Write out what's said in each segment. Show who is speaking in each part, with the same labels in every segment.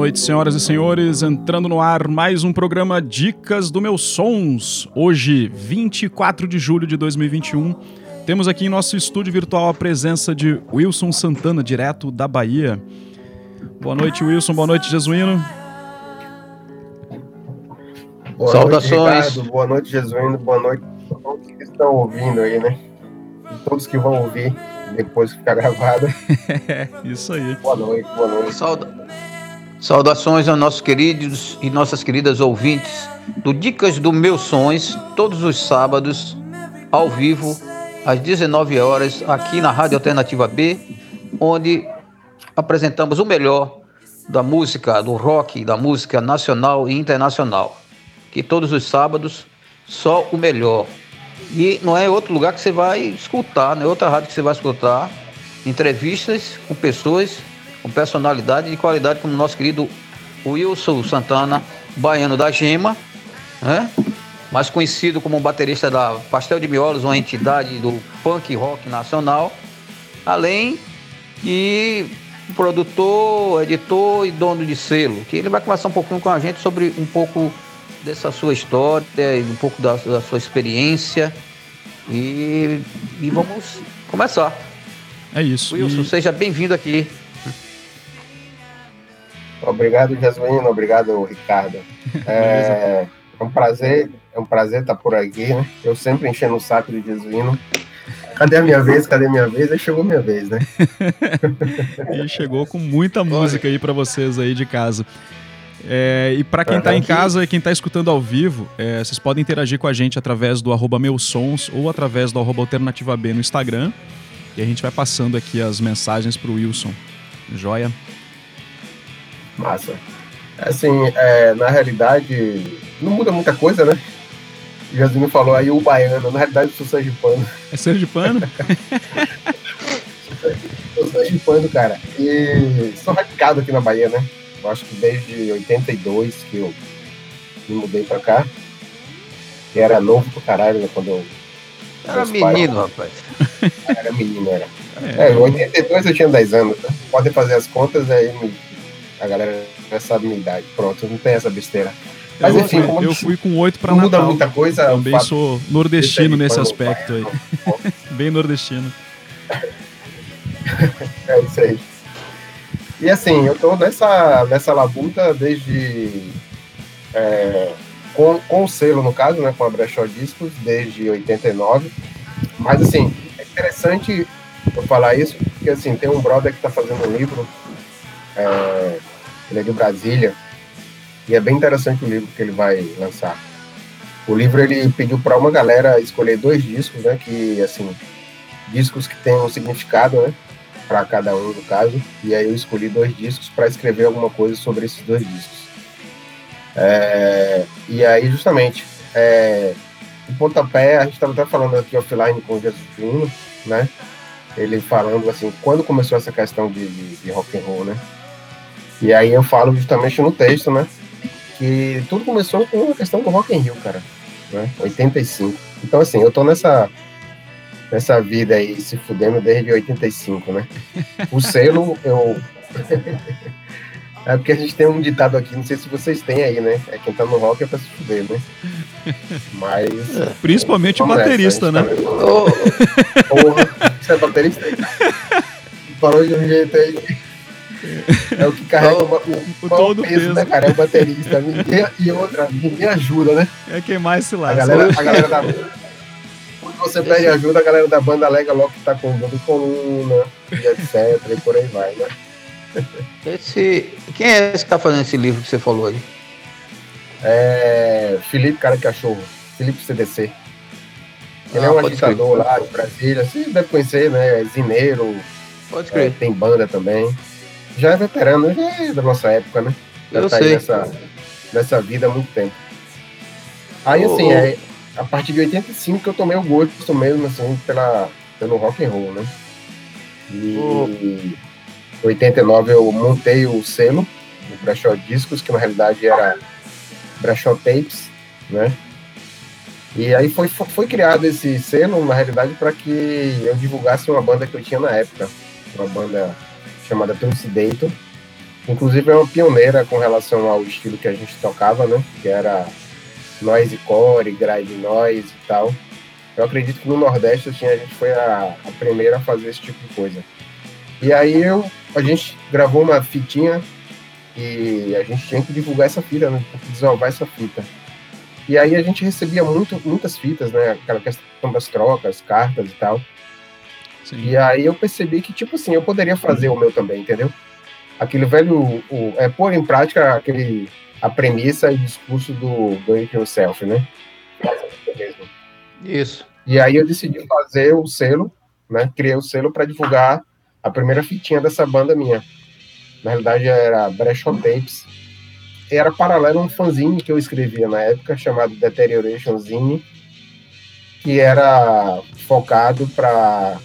Speaker 1: Boa noite, senhoras e senhores. Entrando no ar mais um programa Dicas do Meus Sons. Hoje, 24 de julho de 2021. Temos aqui em nosso estúdio virtual a presença de Wilson Santana, direto da Bahia. Boa noite, Wilson. Boa noite, Jesuíno.
Speaker 2: Boa Saudações. Noite, Boa noite, Jesuíno. Boa noite a todos que estão ouvindo aí, né? E todos que vão ouvir depois que ficar gravado.
Speaker 1: Isso aí.
Speaker 2: Boa noite, boa noite.
Speaker 3: Sauda... Saudações aos nossos queridos e nossas queridas ouvintes do Dicas do Meus Sons, todos os sábados, ao vivo, às 19 horas, aqui na Rádio Alternativa B, onde apresentamos o melhor da música, do rock, da música nacional e internacional. Que todos os sábados, só o melhor. E não é outro lugar que você vai escutar, não é outra rádio que você vai escutar entrevistas com pessoas com personalidade e qualidade, como nosso querido Wilson Santana, baiano da Gema, né? mais conhecido como baterista da Pastel de Miolos, uma entidade do punk rock nacional, além de produtor, editor e dono de selo, que ele vai conversar um pouquinho com a gente sobre um pouco dessa sua história, um pouco da, da sua experiência e, e, vamos começar.
Speaker 1: É isso.
Speaker 3: Wilson, e... seja bem-vindo aqui.
Speaker 2: Obrigado, Jasmine. Obrigado, Ricardo. É, é, um prazer, é um prazer estar por aqui. Né? Eu sempre enchendo o saco de Jesuíno. Cadê a minha vez? Cadê a minha vez? Aí chegou a minha vez, né?
Speaker 1: e chegou com muita música aí para vocês aí de casa. É, e para quem está em casa e quem está escutando ao vivo, é, vocês podem interagir com a gente através do arroba meusons ou através do arroba alternativa B no Instagram. E a gente vai passando aqui as mensagens para o Wilson. Joia?
Speaker 2: Massa. Assim, é, na realidade, não muda muita coisa, né? O Jasmine falou aí o baiano, na realidade eu sou sergipano.
Speaker 1: É sergipano?
Speaker 2: sou sergipano, cara. E sou radicado aqui na Bahia, né? Eu acho que desde 82 que eu me mudei pra cá. E era novo pro caralho, né? Quando eu.
Speaker 3: Era menino, rapaz.
Speaker 2: Era menino, era. É, em 82 eu tinha 10 anos. Né? Podem fazer as contas aí me a galera já sabe minha idade. Pronto, não tem essa besteira.
Speaker 1: Mas eu enfim, eu fui com oito para Natal.
Speaker 2: Muda muita coisa.
Speaker 1: Também sou nordestino nesse aspecto aí. Bem nordestino.
Speaker 2: é isso aí. E assim, eu tô nessa, nessa labuta desde. É, com, com o selo, no caso, né, com a Brechó Discos, desde 89. Mas assim, é interessante eu falar isso, porque assim, tem um brother que tá fazendo um livro. É, ele é de Brasília, e é bem interessante o livro que ele vai lançar. O livro ele pediu para uma galera escolher dois discos, né, que assim, discos que têm um significado, né, para cada um no caso, e aí eu escolhi dois discos para escrever alguma coisa sobre esses dois discos. É, e aí justamente, é, o pontapé, a gente estava até falando aqui offline com o Jesus Júnior, né, ele falando assim, quando começou essa questão de, de, de rock and roll, né, e aí eu falo justamente no texto, né? Que tudo começou com a questão do Rock in Rio, cara. Né? 85. Então, assim, eu tô nessa, nessa vida aí se fudendo desde 85, né? O selo, eu. é porque a gente tem um ditado aqui, não sei se vocês têm aí, né? É quem tá no rock é pra se fuder, né? Mas.
Speaker 1: Principalmente o baterista, né? Tá...
Speaker 2: Oh, porra, você é baterista? Falou de um jeito aí. É o que carrega o, o, o todo peso, peso, né, cara? É o baterista. Ninguém, e outra, ninguém ajuda, né?
Speaker 1: É quem mais se lasca.
Speaker 2: A galera, a galera da. Quando você pede ajuda, a galera da banda alega logo que tá com dor de coluna, e etc. E por aí vai, né?
Speaker 3: Esse, quem é esse que tá fazendo esse livro que você falou aí?
Speaker 2: É. Felipe Cara Cachorro. Felipe CDC. Ele ah, é um agitador lá de Brasília. Você deve conhecer, né? É Zineiro.
Speaker 3: Pode crer. É,
Speaker 2: tem banda também já é veterano, já é da nossa época, né? Já
Speaker 3: Eu tá sei.
Speaker 2: Nessa, nessa vida há muito tempo. Aí, oh, assim, é, a partir de 85 que eu tomei o gosto mesmo, assim, pela, pelo rock and roll, né? E em 89 eu montei o selo, o Brechó Discos, que na realidade era Brechó Tapes, né? E aí foi, foi criado esse selo, na realidade, para que eu divulgasse uma banda que eu tinha na época. Uma banda chamada Trucidator, Inclusive é uma pioneira com relação ao estilo que a gente tocava, né? Que era noise core, grind noise e tal. Eu acredito que no Nordeste assim, a gente foi a, a primeira a fazer esse tipo de coisa. E aí eu, a gente gravou uma fitinha e a gente tinha que divulgar essa fita, né? desovar essa fita. E aí a gente recebia muito, muitas fitas, né? Aquela questão das trocas, cartas e tal. Sim. E aí eu percebi que, tipo assim, eu poderia fazer o meu também, entendeu? Aquele velho, o, é pôr em prática aquele, a premissa e discurso do do it yourself, né?
Speaker 3: Isso.
Speaker 2: E aí eu decidi fazer o selo, né? Criei o selo para divulgar a primeira fitinha dessa banda minha. Na realidade era Brechon Tapes. E era paralelo a um fanzine que eu escrevia na época, chamado Deterioration Zine, que era focado para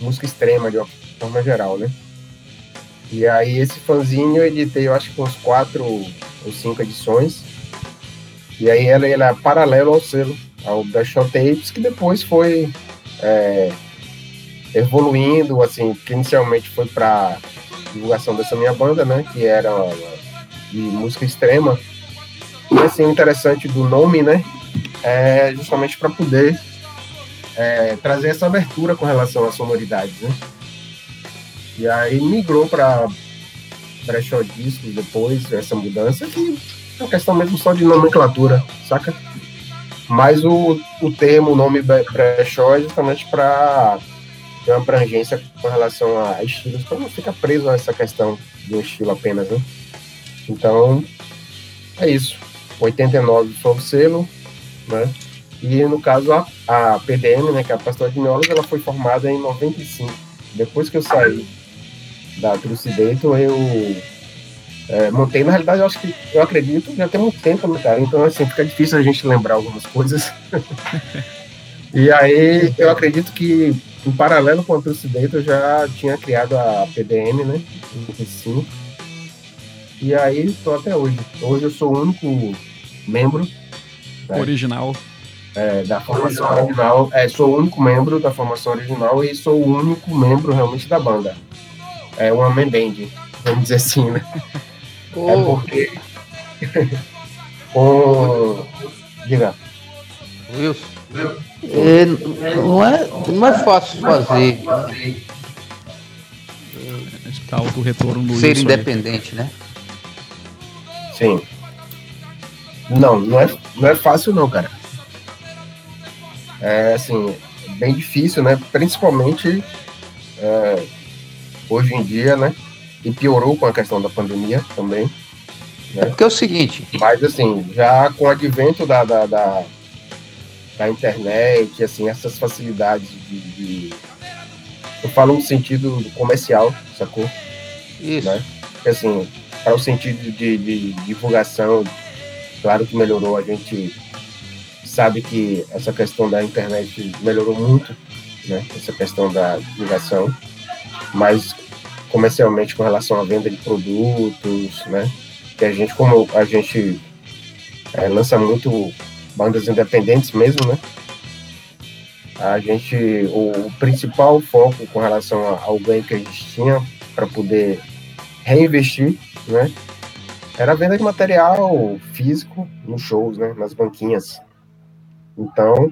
Speaker 2: música extrema de uma forma geral, né? E aí esse fanzine eu editei, eu acho que uns quatro ou cinco edições. E aí ela, ela é paralelo ao selo, ao Brechon Tapes, que depois foi é, evoluindo, assim, que inicialmente foi para divulgação dessa minha banda, né, que era de música extrema. E assim, interessante do nome, né, é justamente para poder é, trazer essa abertura com relação às sonoridades, né. E aí migrou para Brechó Discos depois, essa mudança, que é uma questão mesmo só de nomenclatura, saca? Mas o, o termo, o nome brechó é justamente para ter uma abrangência com relação a estilos, para não ficar preso a essa questão de um estilo apenas, né? Então, é isso. 89 foi o selo, né? E no caso a, a PDM, né, que é a Pastora de Miolos, ela foi formada em 95. Depois que eu saí da Trucidator, eu é, montei, na realidade, eu acho que eu acredito já tem muito tempo, né, cara? Então, assim, fica difícil a gente lembrar algumas coisas. e aí, eu acredito que em paralelo com a Trucidate, eu já tinha criado a PDM, né? Em 95. E aí, estou até hoje. Hoje eu sou o único membro.
Speaker 1: Né? Original.
Speaker 2: É, da formação original. É, sou o único membro da formação original e sou o único membro realmente da banda. É uma main band, vamos dizer assim, né? Oh. É porque. com. Diga.
Speaker 3: Wilson. É, não, é, não é fácil fazer.
Speaker 1: Acho que tá o retorno do
Speaker 3: Ser independente, aí. né?
Speaker 2: Sim. Não, não é, não é fácil não, cara. É assim, bem difícil, né? Principalmente é, hoje em dia, né? E piorou com a questão da pandemia também.
Speaker 3: Né? É porque é o seguinte.
Speaker 2: Mas assim, já com o advento da, da, da da internet, assim, essas facilidades de, de, Eu falo no sentido comercial, sacou?
Speaker 3: Isso. Né?
Speaker 2: Porque, assim, para o sentido de, de, divulgação, claro que melhorou. A gente sabe que essa questão da internet melhorou muito, né? Essa questão da divulgação. Mas comercialmente com relação à venda de produtos, né? Que a gente, como a gente é, lança muito bandas independentes mesmo, né? A gente, o principal foco com relação ao ganho que a gente tinha para poder reinvestir, né? Era a venda de material físico nos shows, né? Nas banquinhas. Então,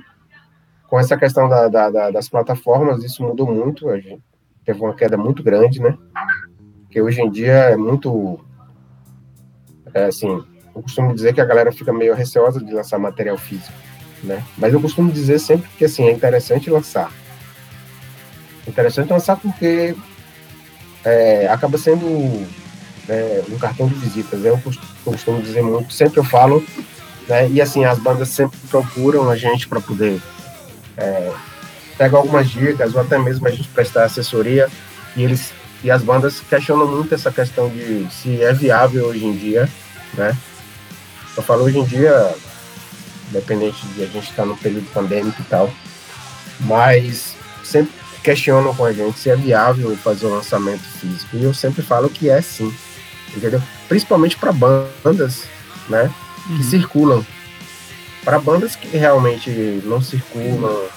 Speaker 2: com essa questão da, da, da, das plataformas, isso mudou muito. A gente teve uma queda muito grande, né? Que hoje em dia é muito. É, assim, eu costumo dizer que a galera fica meio receosa de lançar material físico, né? Mas eu costumo dizer sempre que assim é interessante lançar. Interessante lançar porque é, acaba sendo é, um cartão de visitas. Eu costumo dizer muito, sempre eu falo, né? E assim as bandas sempre procuram a gente para poder é, pegar algumas dicas ou até mesmo a gente prestar assessoria e eles e as bandas questionam muito essa questão de se é viável hoje em dia, né? Eu falo hoje em dia, independente de a gente estar tá no período pandêmico e tal, mas sempre questionam com a gente se é viável fazer um lançamento físico. E eu sempre falo que é sim, entendeu? Principalmente para bandas, né, que uhum. circulam. Para bandas que realmente não circulam,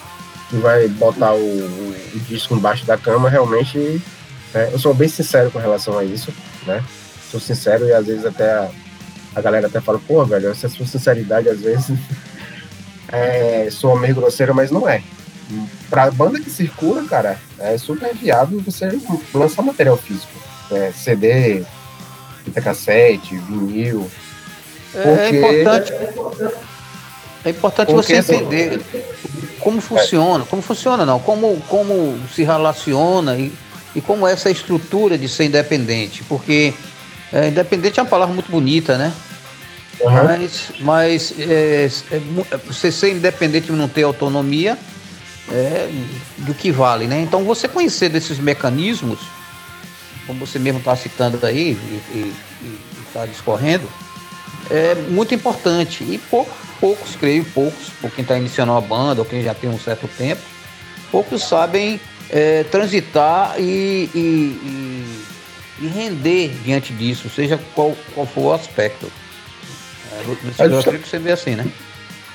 Speaker 2: que vai botar o, o, disco embaixo da cama, realmente, né, eu sou bem sincero com relação a isso, né? sou sincero e às vezes até a, a galera até fala, pô, velho, essa sua sinceridade às vezes é, sou meio grosseiro, mas não é. Pra banda que circula, cara, é super viável você lançar material físico. É, CD, fita cassete, vinil.
Speaker 3: É, é importante. É importante porque, você assim, entender como funciona, como funciona não, como, como se relaciona e, e como é essa estrutura de ser independente, porque é, independente é uma palavra muito bonita, né? Uhum. Mas, mas é, é, é, você ser independente e não ter autonomia é do que vale, né? Então você conhecer desses mecanismos, como você mesmo está citando aí e está discorrendo, é muito importante. E pouco, poucos, creio, poucos, por quem está iniciando uma banda ou quem já tem um certo tempo, poucos sabem é, transitar e, e, e, e, render diante disso, seja qual, qual for o aspecto. É, você vê assim, né?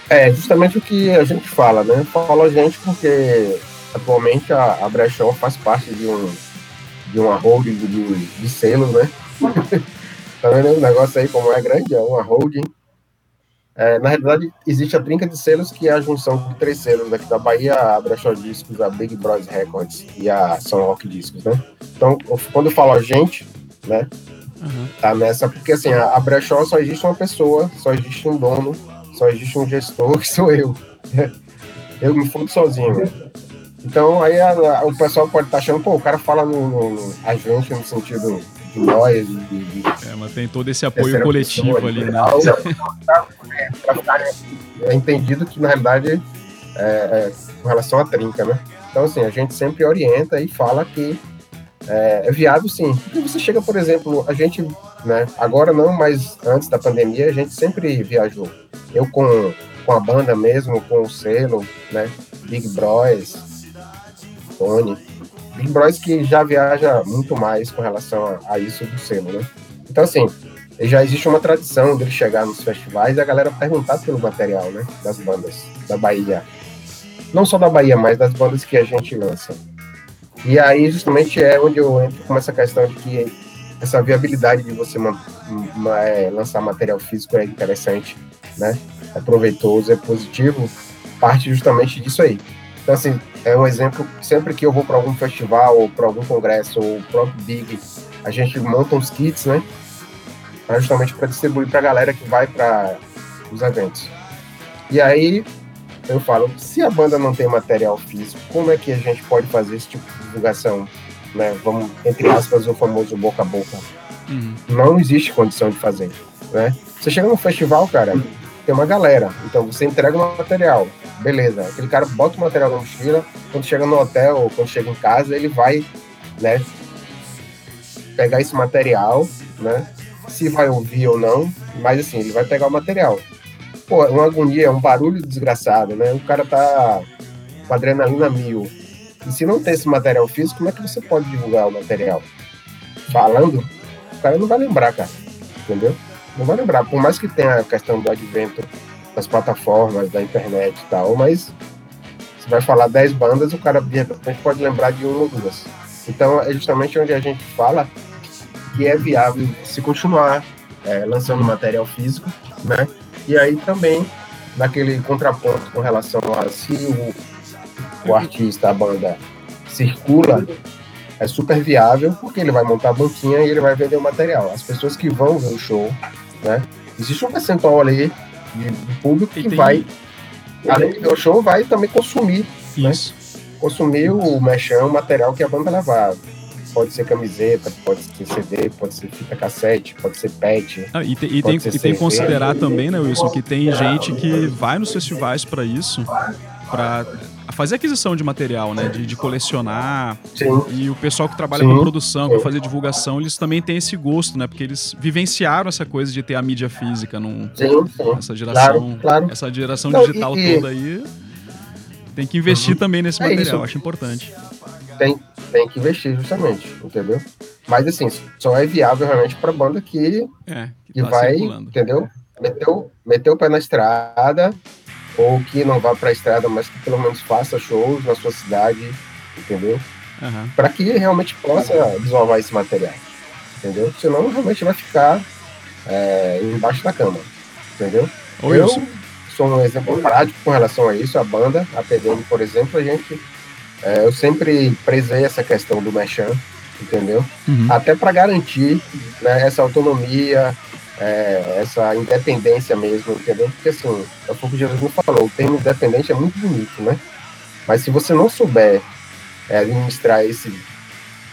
Speaker 2: É, justamente o que a gente fala, né? Falo a gente porque atualmente a, a Brechó faz parte de um de uma holding de, de selos, né? tá vendo o negócio aí como é grande? É uma holding. É, na realidade, existe a trinca de selos, que é a junção de três selos daqui da Bahia, a Brechó Discos, a Big Bros Records e a São Rock Discos, né? Então, quando eu falo a gente, né? Uhum. Tá nessa, porque assim, a, a Brechó só existe uma pessoa, só existe um dono, só existe um gestor, que sou eu. Eu me fundo sozinho. Então, aí a, a, o pessoal pode estar tá achando, pô, o cara fala no, no, no a gente no sentido de nós. De,
Speaker 1: é, mas tem todo esse apoio coletivo ali, né?
Speaker 2: Para ficar é entendido que, na realidade, é, é, com relação à trinca, né? Então, assim, a gente sempre orienta e fala que é, é viável sim. Porque você chega, por exemplo, a gente, né, agora não, mas antes da pandemia, a gente sempre viajou. Eu com, com a banda mesmo, com o selo, né, Big Bros, Tony, Que já viaja muito mais com relação a, a isso do selo, né. Então, assim, já existe uma tradição dele chegar nos festivais e a galera perguntar pelo material, né, das bandas da Bahia. Não só da Bahia, mas das bandas que a gente lança. E aí, justamente, é onde eu entro com essa questão de que essa viabilidade de você é, lançar material físico é interessante, né? É proveitoso, é positivo, parte justamente disso aí. Então, assim, é um exemplo, sempre que eu vou para algum festival, ou para algum congresso, ou próprio Big, a gente monta uns kits, né? Pra justamente para distribuir para a galera que vai para os eventos. E aí, eu falo, se a banda não tem material físico, como é que a gente pode fazer esse tipo de divulgação? Né? Vamos, entre aspas, o famoso boca a boca. Uhum. Não existe condição de fazer. Né? Você chega num festival, cara, tem uma galera. Então você entrega o material. Beleza. Aquele cara bota o material na mochila. Quando chega no hotel ou quando chega em casa, ele vai, né? Pegar esse material, né? Se vai ouvir ou não, mas assim, ele vai pegar o material pô, uma agonia, um barulho desgraçado, né? O cara tá com adrenalina mil. E se não tem esse material físico, como é que você pode divulgar o material? Falando, o cara não vai lembrar, cara. Entendeu? Não vai lembrar. Por mais que tenha a questão do advento das plataformas, da internet e tal, mas você vai falar 10 bandas, o cara de repente pode lembrar de uma ou duas. Então é justamente onde a gente fala que é viável se continuar é, lançando material físico, né? E aí também, naquele contraponto com relação a se o, o artista, a banda, circula, é super viável, porque ele vai montar a banquinha e ele vai vender o material. As pessoas que vão ver o show, né? Existe um percentual ali de, de público que tem... vai, além de ver o show, vai também consumir. Né? Isso. Né? Consumir o mexão, o material que a banda levar pode ser camiseta, pode ser CD, pode ser fita cassete, pode ser pet.
Speaker 1: Ah, e, te, e, tem, e tem que considerar também, né, Wilson, que tem gente que vai nos festivais para isso, para fazer aquisição de material, né, de, de colecionar. Sim. E o pessoal que trabalha Sim. com produção, que fazer divulgação, eles também têm esse gosto, né, porque eles vivenciaram essa coisa de ter a mídia física num, Sim. essa geração, claro, claro. essa geração Não, digital e, toda aí. Tem que investir uhum. também nesse é material, é acho importante.
Speaker 2: Tem, tem que investir justamente, entendeu? Mas assim, só é viável realmente para banda que, é, que, que tá vai, circulando. entendeu? Meteu, meteu o pé na estrada, ou que não vá para a estrada, mas que pelo menos faça shows na sua cidade, entendeu? Uhum. Para que realmente possa desenvolver esse material. entendeu? Senão realmente vai ficar é, embaixo da cama, entendeu? Eu sou um exemplo prático com relação a isso. A banda, a PDM, por exemplo, a gente, é, eu sempre prezei essa questão do merchan, entendeu?
Speaker 1: Uhum.
Speaker 2: Até para garantir né, essa autonomia, é, essa independência mesmo, entendeu? Porque assim, é o que Jesus falou, o termo independente é muito bonito, né? Mas se você não souber é, administrar esse,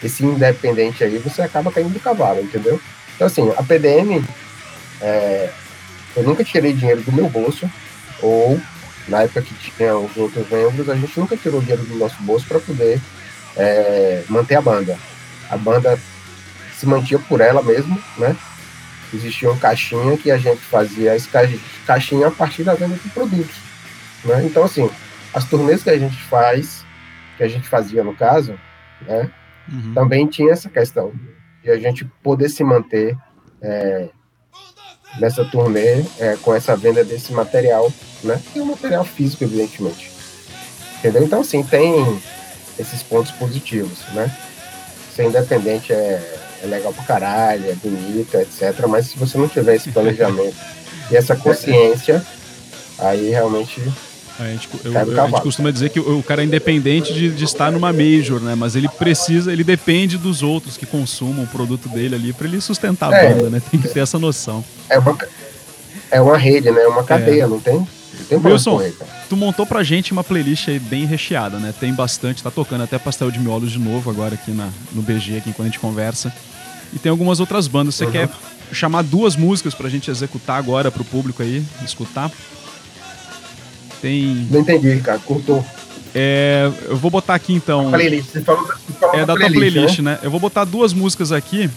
Speaker 2: esse independente aí, você acaba caindo do cavalo, entendeu? Então assim, a PDM, é, eu nunca tirei dinheiro do meu bolso, ou na época que tinha os outros membros, a gente nunca tirou dinheiro do nosso bolso para poder é, manter a banda. A banda se mantinha por ela mesmo, né? Existia um caixinha que a gente fazia esse caixinha a partir da venda de produtos, né? Então, assim, as turnês que a gente faz, que a gente fazia no caso, né?
Speaker 1: Uhum.
Speaker 2: Também tinha essa questão de a gente poder se manter é, nessa turnê é, com essa venda desse material, né? E o material físico, evidentemente. Entendeu? Então, assim, tem esses pontos positivos, né? Ser independente é, é legal pra caralho, é bonito, etc. Mas se você não tiver esse planejamento e essa consciência, aí realmente
Speaker 1: A gente, eu- a gente costuma dizer que o, cara é independente de, de estar numa major, né? Mas ele precisa, ele depende dos outros que consumam o produto dele ali pra ele sustentar a
Speaker 2: É.
Speaker 1: banda, né? Tem que ter essa noção.
Speaker 2: é uma, é uma rede, né? É uma cadeia, não tem? Tem
Speaker 1: Wilson. Tu montou pra gente uma playlist aí bem recheada, né? Tem bastante, tá tocando até Pastel de Miolos de novo agora aqui na, no BG, aqui enquanto a gente conversa. E tem algumas outras bandas. Você
Speaker 2: Uhum.
Speaker 1: quer chamar duas músicas pra gente executar agora pro público aí, escutar? Tem.
Speaker 2: Não entendi, cara. Curtou.
Speaker 1: É, eu vou botar aqui então.
Speaker 2: Playlist. Você falou, você falou
Speaker 1: É da tua
Speaker 2: playlist,
Speaker 1: playlist,
Speaker 2: né?
Speaker 1: né? Eu vou botar duas músicas aqui.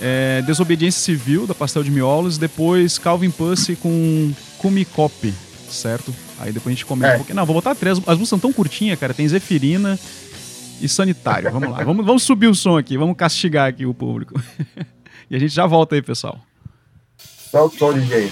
Speaker 1: É, Desobediência Civil, da Pastel de Miolos, depois Calvin Pussy com Kumikop, certo? Aí depois a gente comenta
Speaker 2: É.
Speaker 1: um pouquinho. Não, vou botar três. As músicas são tão curtinhas, cara. Tem Zefirina e Sanitário. Vamos lá. Vamos, vamos subir o som aqui. Vamos castigar aqui o público. e a gente já volta aí, pessoal.
Speaker 2: Solta o som, DJ.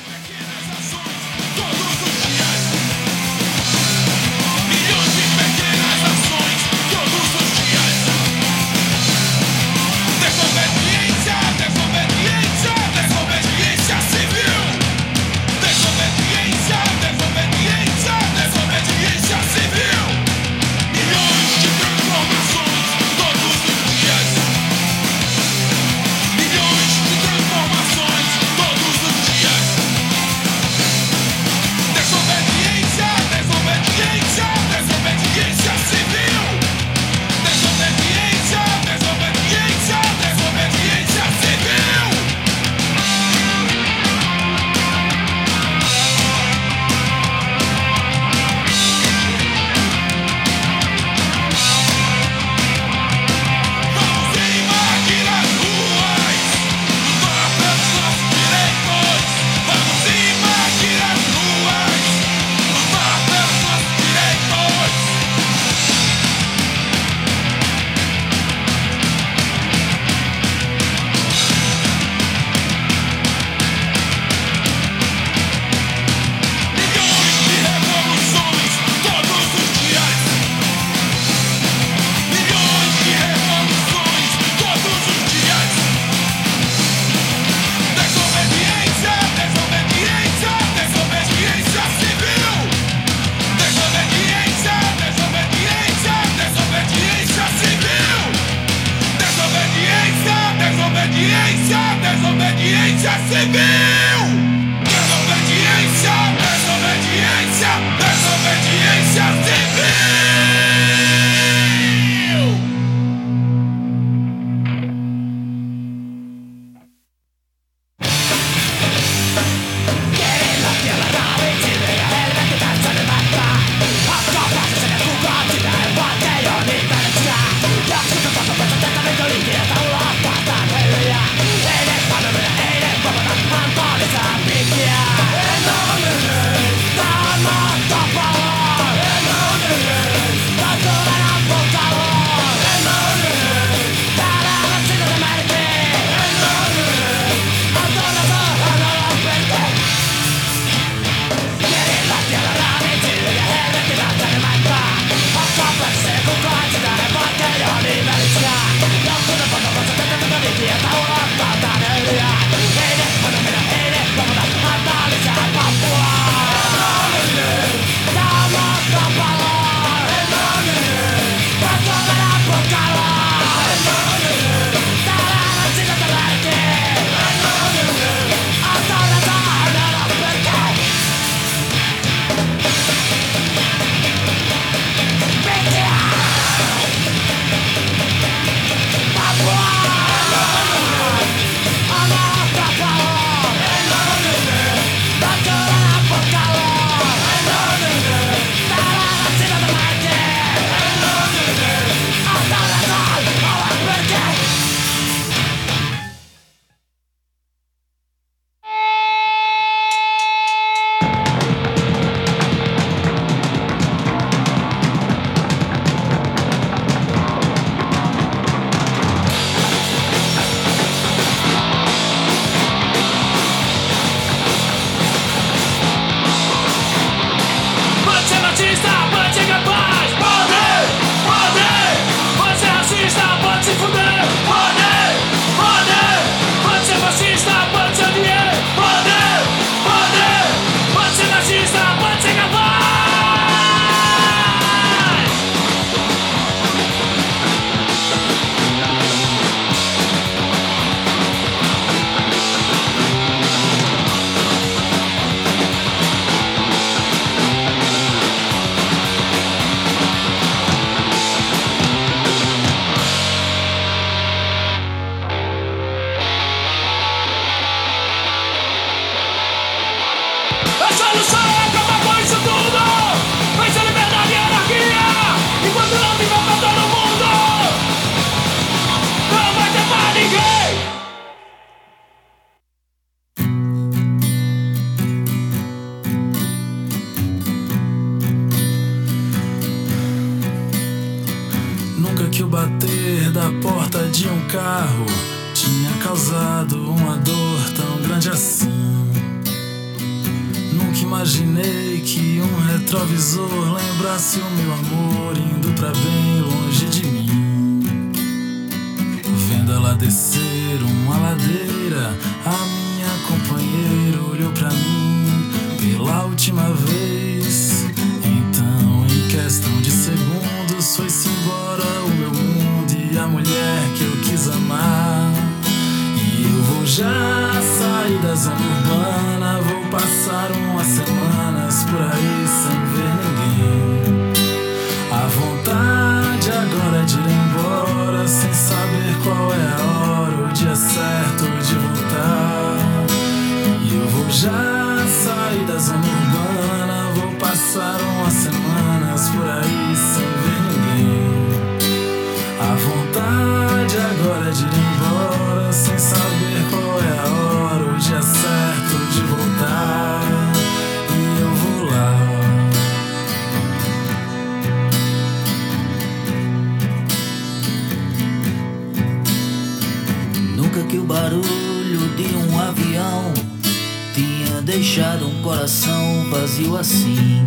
Speaker 4: Coração vazio assim.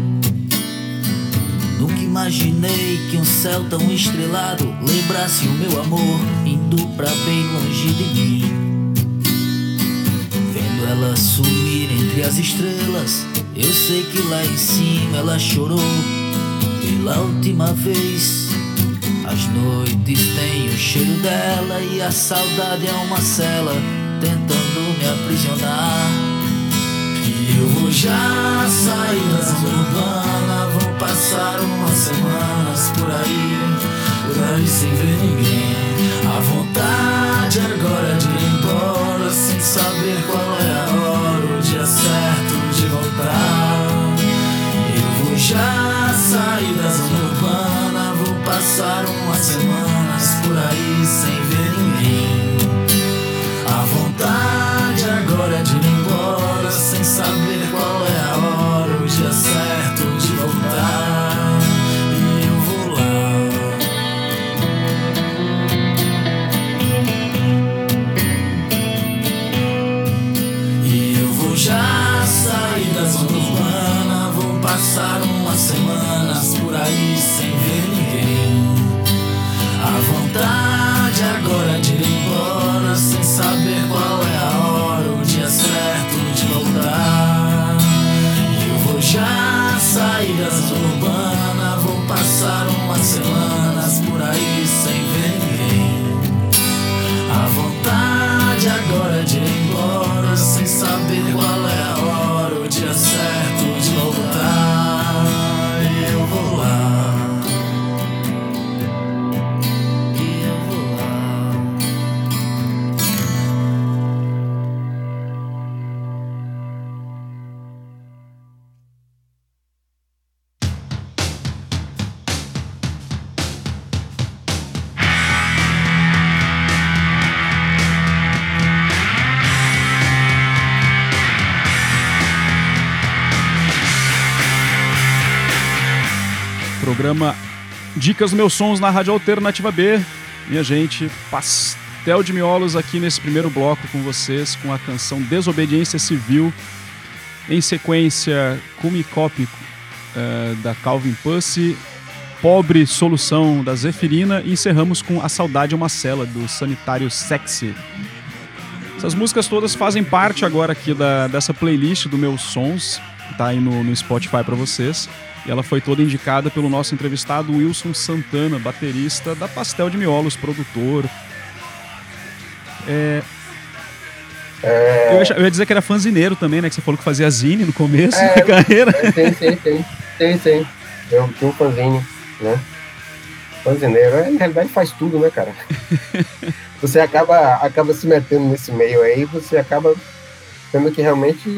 Speaker 4: Nunca imaginei que um céu tão estrelado lembrasse o meu amor indo pra bem longe de mim. Vendo ela sumir entre as estrelas, eu sei que lá em cima ela chorou pela última vez. As noites têm o cheiro dela e a saudade é uma cela tentando me aprisionar.
Speaker 5: Já zona urbana, vou passar umas semanas por aí, por aí sem ver ninguém. A vontade agora é de ir embora, sem saber qual é a hora, o dia certo de voltar. Eu vou já zona urbana, vou passar umas semanas por aí sem ver
Speaker 1: Dicas Meus Sons na Rádio Alternativa B. Minha gente, pastel de miolos aqui nesse primeiro bloco com vocês, com a canção Desobediência Civil. Em sequência, Kumi Cop eh, da Calvin Pussy, Pobre Solução da Zefirina e encerramos com A Saudade é uma Cela do Sanitário Sexy. Essas músicas todas fazem parte agora aqui da, dessa playlist do Meus Sons, tá aí no, no Spotify para vocês. Ela foi toda indicada pelo nosso entrevistado Wilson Santana, baterista da Pastel de Miolos, produtor. É,
Speaker 2: É,
Speaker 1: eu, ia, eu ia dizer que era fanzineiro também, né? Que você falou que fazia zine no começo
Speaker 2: É.
Speaker 1: da carreira.
Speaker 2: tem, tem, tem. Tem, tem. Eu tinha um fanzine, né? Fanzineiro, é, na realidade faz tudo, né, cara? Você acaba, acaba se metendo nesse meio aí, você acaba tendo que realmente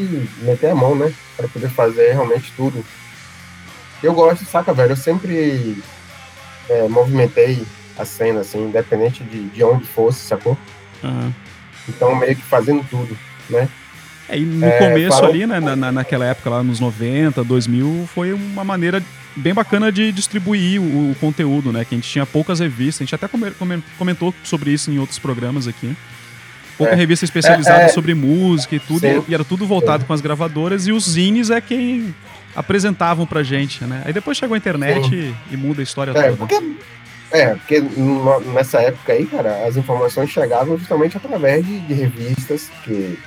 Speaker 2: meter a mão, né? Pra poder fazer realmente tudo. Eu gosto, saca, velho? Eu sempre é, movimentei a cena, assim, independente de, de onde fosse, sacou?
Speaker 1: Aham.
Speaker 2: Então, meio que fazendo tudo, né?
Speaker 1: É, e no
Speaker 2: É,
Speaker 1: começo
Speaker 2: falou-
Speaker 1: ali, né, na, na- naquela época lá nos 90, 2000, foi uma maneira bem bacana de distribuir o, o conteúdo, né? Que a gente tinha poucas revistas, a gente até come- come- comentou sobre isso em outros programas aqui. Pouca
Speaker 2: É.
Speaker 1: revista especializada
Speaker 2: É, é.
Speaker 1: sobre música e tudo,
Speaker 2: Sim.
Speaker 1: e era tudo voltado com as gravadoras, e os zines é quem apresentavam pra gente, né? Aí depois chegou a internet e, e muda a história
Speaker 2: É,
Speaker 1: toda.
Speaker 2: porque, é, porque nessa época aí, cara, as informações chegavam justamente através de, de revistas que,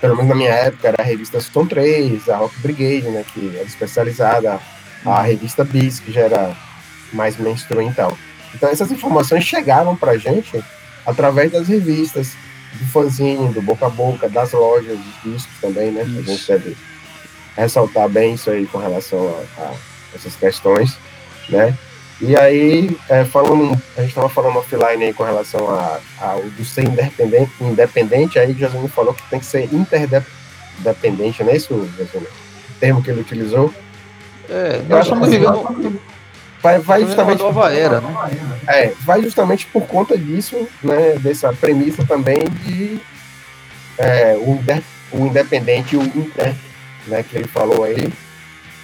Speaker 2: pelo menos na minha época, era a revista Stone 3, a Rock Brigade, né, que era especializada, a revista Bis, que já era mais mainstream e tal. Então essas informações chegavam pra gente através das revistas, do fanzine, do boca a boca, das lojas, dos discos também, né? A
Speaker 1: Isso.
Speaker 2: gente deve ressaltar bem isso aí com relação a, a essas questões, né? E aí, é, falando, a gente estava falando offline aí com relação a- ao do ser independente, independente, aí o Jesus falou que tem que ser interdependente, não é isso, Jesus? O termo que ele utilizou.
Speaker 3: É, nós estamos vivendo
Speaker 2: Vai, vai
Speaker 3: uma
Speaker 2: justamente
Speaker 3: nova era, né?
Speaker 2: É, vai justamente por conta disso, né, dessa premissa também de é, o, o independente e o inter, né, que ele falou aí,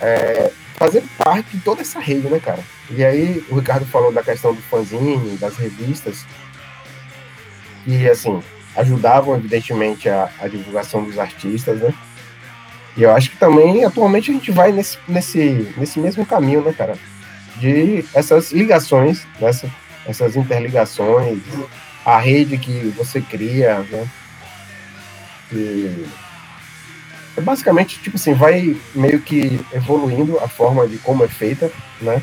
Speaker 2: é, fazer parte de toda essa rede, né, cara? E aí o Ricardo falou da questão do fanzine, das revistas, que, assim, ajudavam, evidentemente, a, a divulgação dos artistas, né? E eu acho que também, atualmente, a gente vai nesse, nesse, nesse mesmo caminho, né, cara? De essas ligações, dessa, essas interligações, a rede que você cria, né? E é basicamente, tipo assim, vai meio que evoluindo a forma de como é feita, né?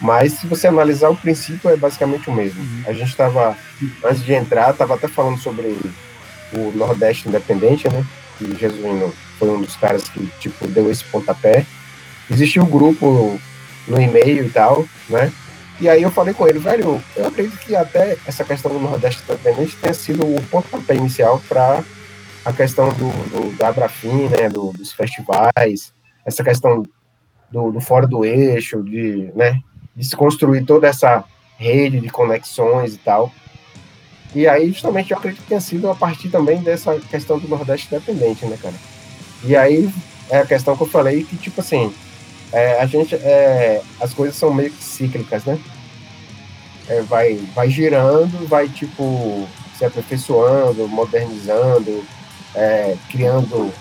Speaker 2: Mas se você analisar o princípio é basicamente o mesmo. A gente estava, antes de entrar, estava até falando sobre o Nordeste Independente, né? Que Jesuíno foi um dos caras que, tipo, deu esse pontapé. Existia um grupo no e-mail e tal, né? E aí eu falei com ele, velho, eu acredito que até essa questão do Nordeste Independente tenha sido o pontapé inicial para a questão do, do, da Abrafim, né, do, dos festivais, essa questão do, do fora do eixo, de, né, de se construir toda essa rede de conexões e tal. E aí, justamente, eu acredito que tenha sido a partir também dessa questão do Nordeste Independente, né, cara? E aí, é a questão que eu falei que, tipo assim, é, a gente, é, as coisas são meio que cíclicas, né? É, vai, vai girando, vai, tipo, se aperfeiçoando, modernizando, é, criando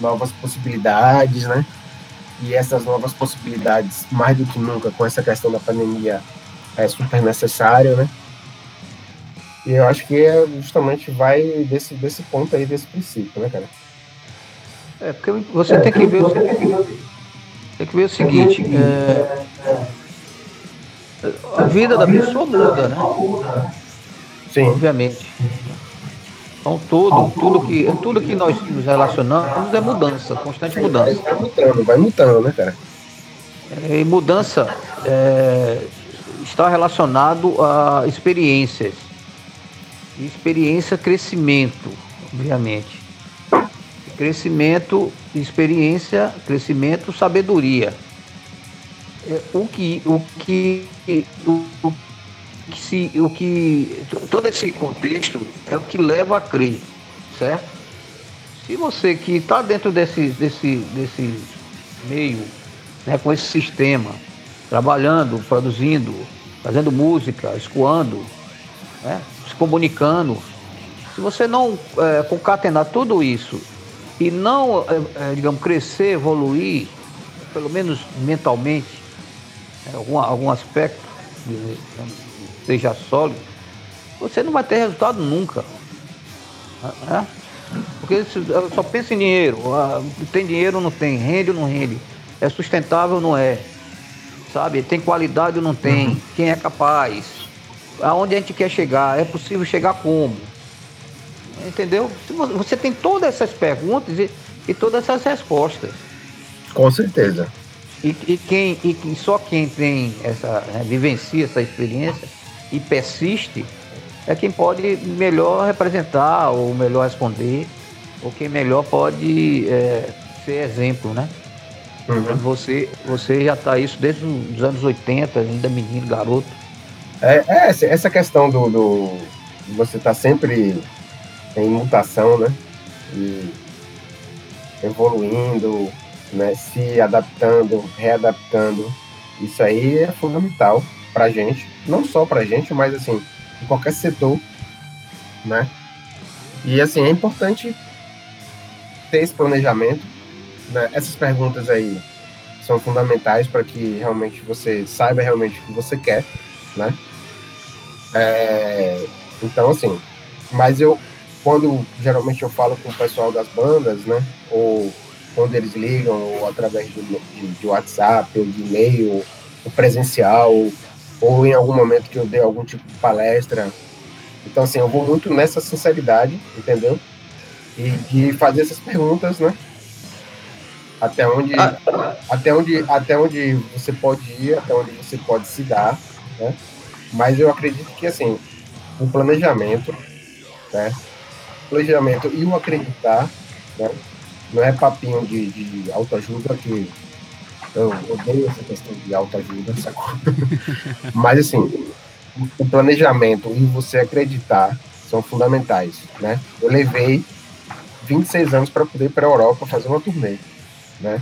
Speaker 2: novas possibilidades, né? E essas novas possibilidades, mais do que nunca, com essa questão da pandemia, é super necessário, né? E eu acho que é justamente vai desse, desse ponto aí, desse princípio, né, cara?
Speaker 3: É, porque você tem que ver, tem que ver, tem que ver o seguinte, é, a vida da pessoa muda, né?
Speaker 2: Sim,
Speaker 3: Obviamente. Então tudo, tudo que, tudo que nós nos relacionamos é mudança, constante mudança.
Speaker 2: vai mutando, vai mutando, né, cara?
Speaker 3: É, E mudança é, está relacionado a experiências. E experiência, crescimento, obviamente. Crescimento, experiência, crescimento, sabedoria. É, O que, o que, o, o que se, o que, todo esse contexto é o que leva a crer, certo? Se você que está dentro desse, desse, desse meio né, com esse sistema, trabalhando, produzindo, fazendo música, escoando, né, se comunicando. Se você não é, concatenar tudo isso e não, é, é, digamos, crescer, evoluir, pelo menos mentalmente, né, algum, algum aspecto de- seja sólido, você não vai ter resultado nunca. né? Porque só pensa em dinheiro. ah, Tem dinheiro ou não tem? Rende ou não rende? É sustentável ou não é? Sabe? Tem qualidade ou não tem? Quem é capaz? Aonde a gente quer chegar? É possível chegar como? Entendeu? Você tem todas essas perguntas e, e todas essas respostas.
Speaker 2: Com certeza.
Speaker 3: E, e quem, e só quem tem essa, né, vivencia essa experiência e persiste é quem pode melhor representar ou melhor responder, ou quem melhor pode é, ser exemplo, né?
Speaker 2: Uhum.
Speaker 3: Você, você já está isso desde os anos 80, ainda menino, garoto.
Speaker 2: É, é essa- essa questão do, do você estar sempre em mutação, né? E evoluindo, né? Se adaptando, readaptando. Isso aí é fundamental pra gente, não só pra gente, mas assim, em qualquer setor, né? E assim, é importante ter esse planejamento, né? Essas perguntas aí são fundamentais para que realmente você saiba realmente o que você quer, né? É, então, assim, mas eu, quando geralmente eu falo com o pessoal das bandas, né? Ou quando eles ligam, ou através de, de, de WhatsApp, ou de e-mail, ou presencial, ou em algum momento que eu dei algum tipo de palestra. Então, assim, eu vou muito nessa sinceridade, entendeu? E de fazer essas perguntas, né? Até onde,
Speaker 3: Ah.
Speaker 2: até onde, até onde você pode ir, até onde você pode se dar, né? Mas eu acredito que, assim, o planejamento, né? O planejamento e o acreditar, né? Não é papinho de, de autoajuda, que eu odeio essa questão de autoajuda, sacou? Mas, assim, o planejamento e você acreditar são fundamentais, né? Eu levei 26 anos para poder ir para a Europa fazer uma turnê, né?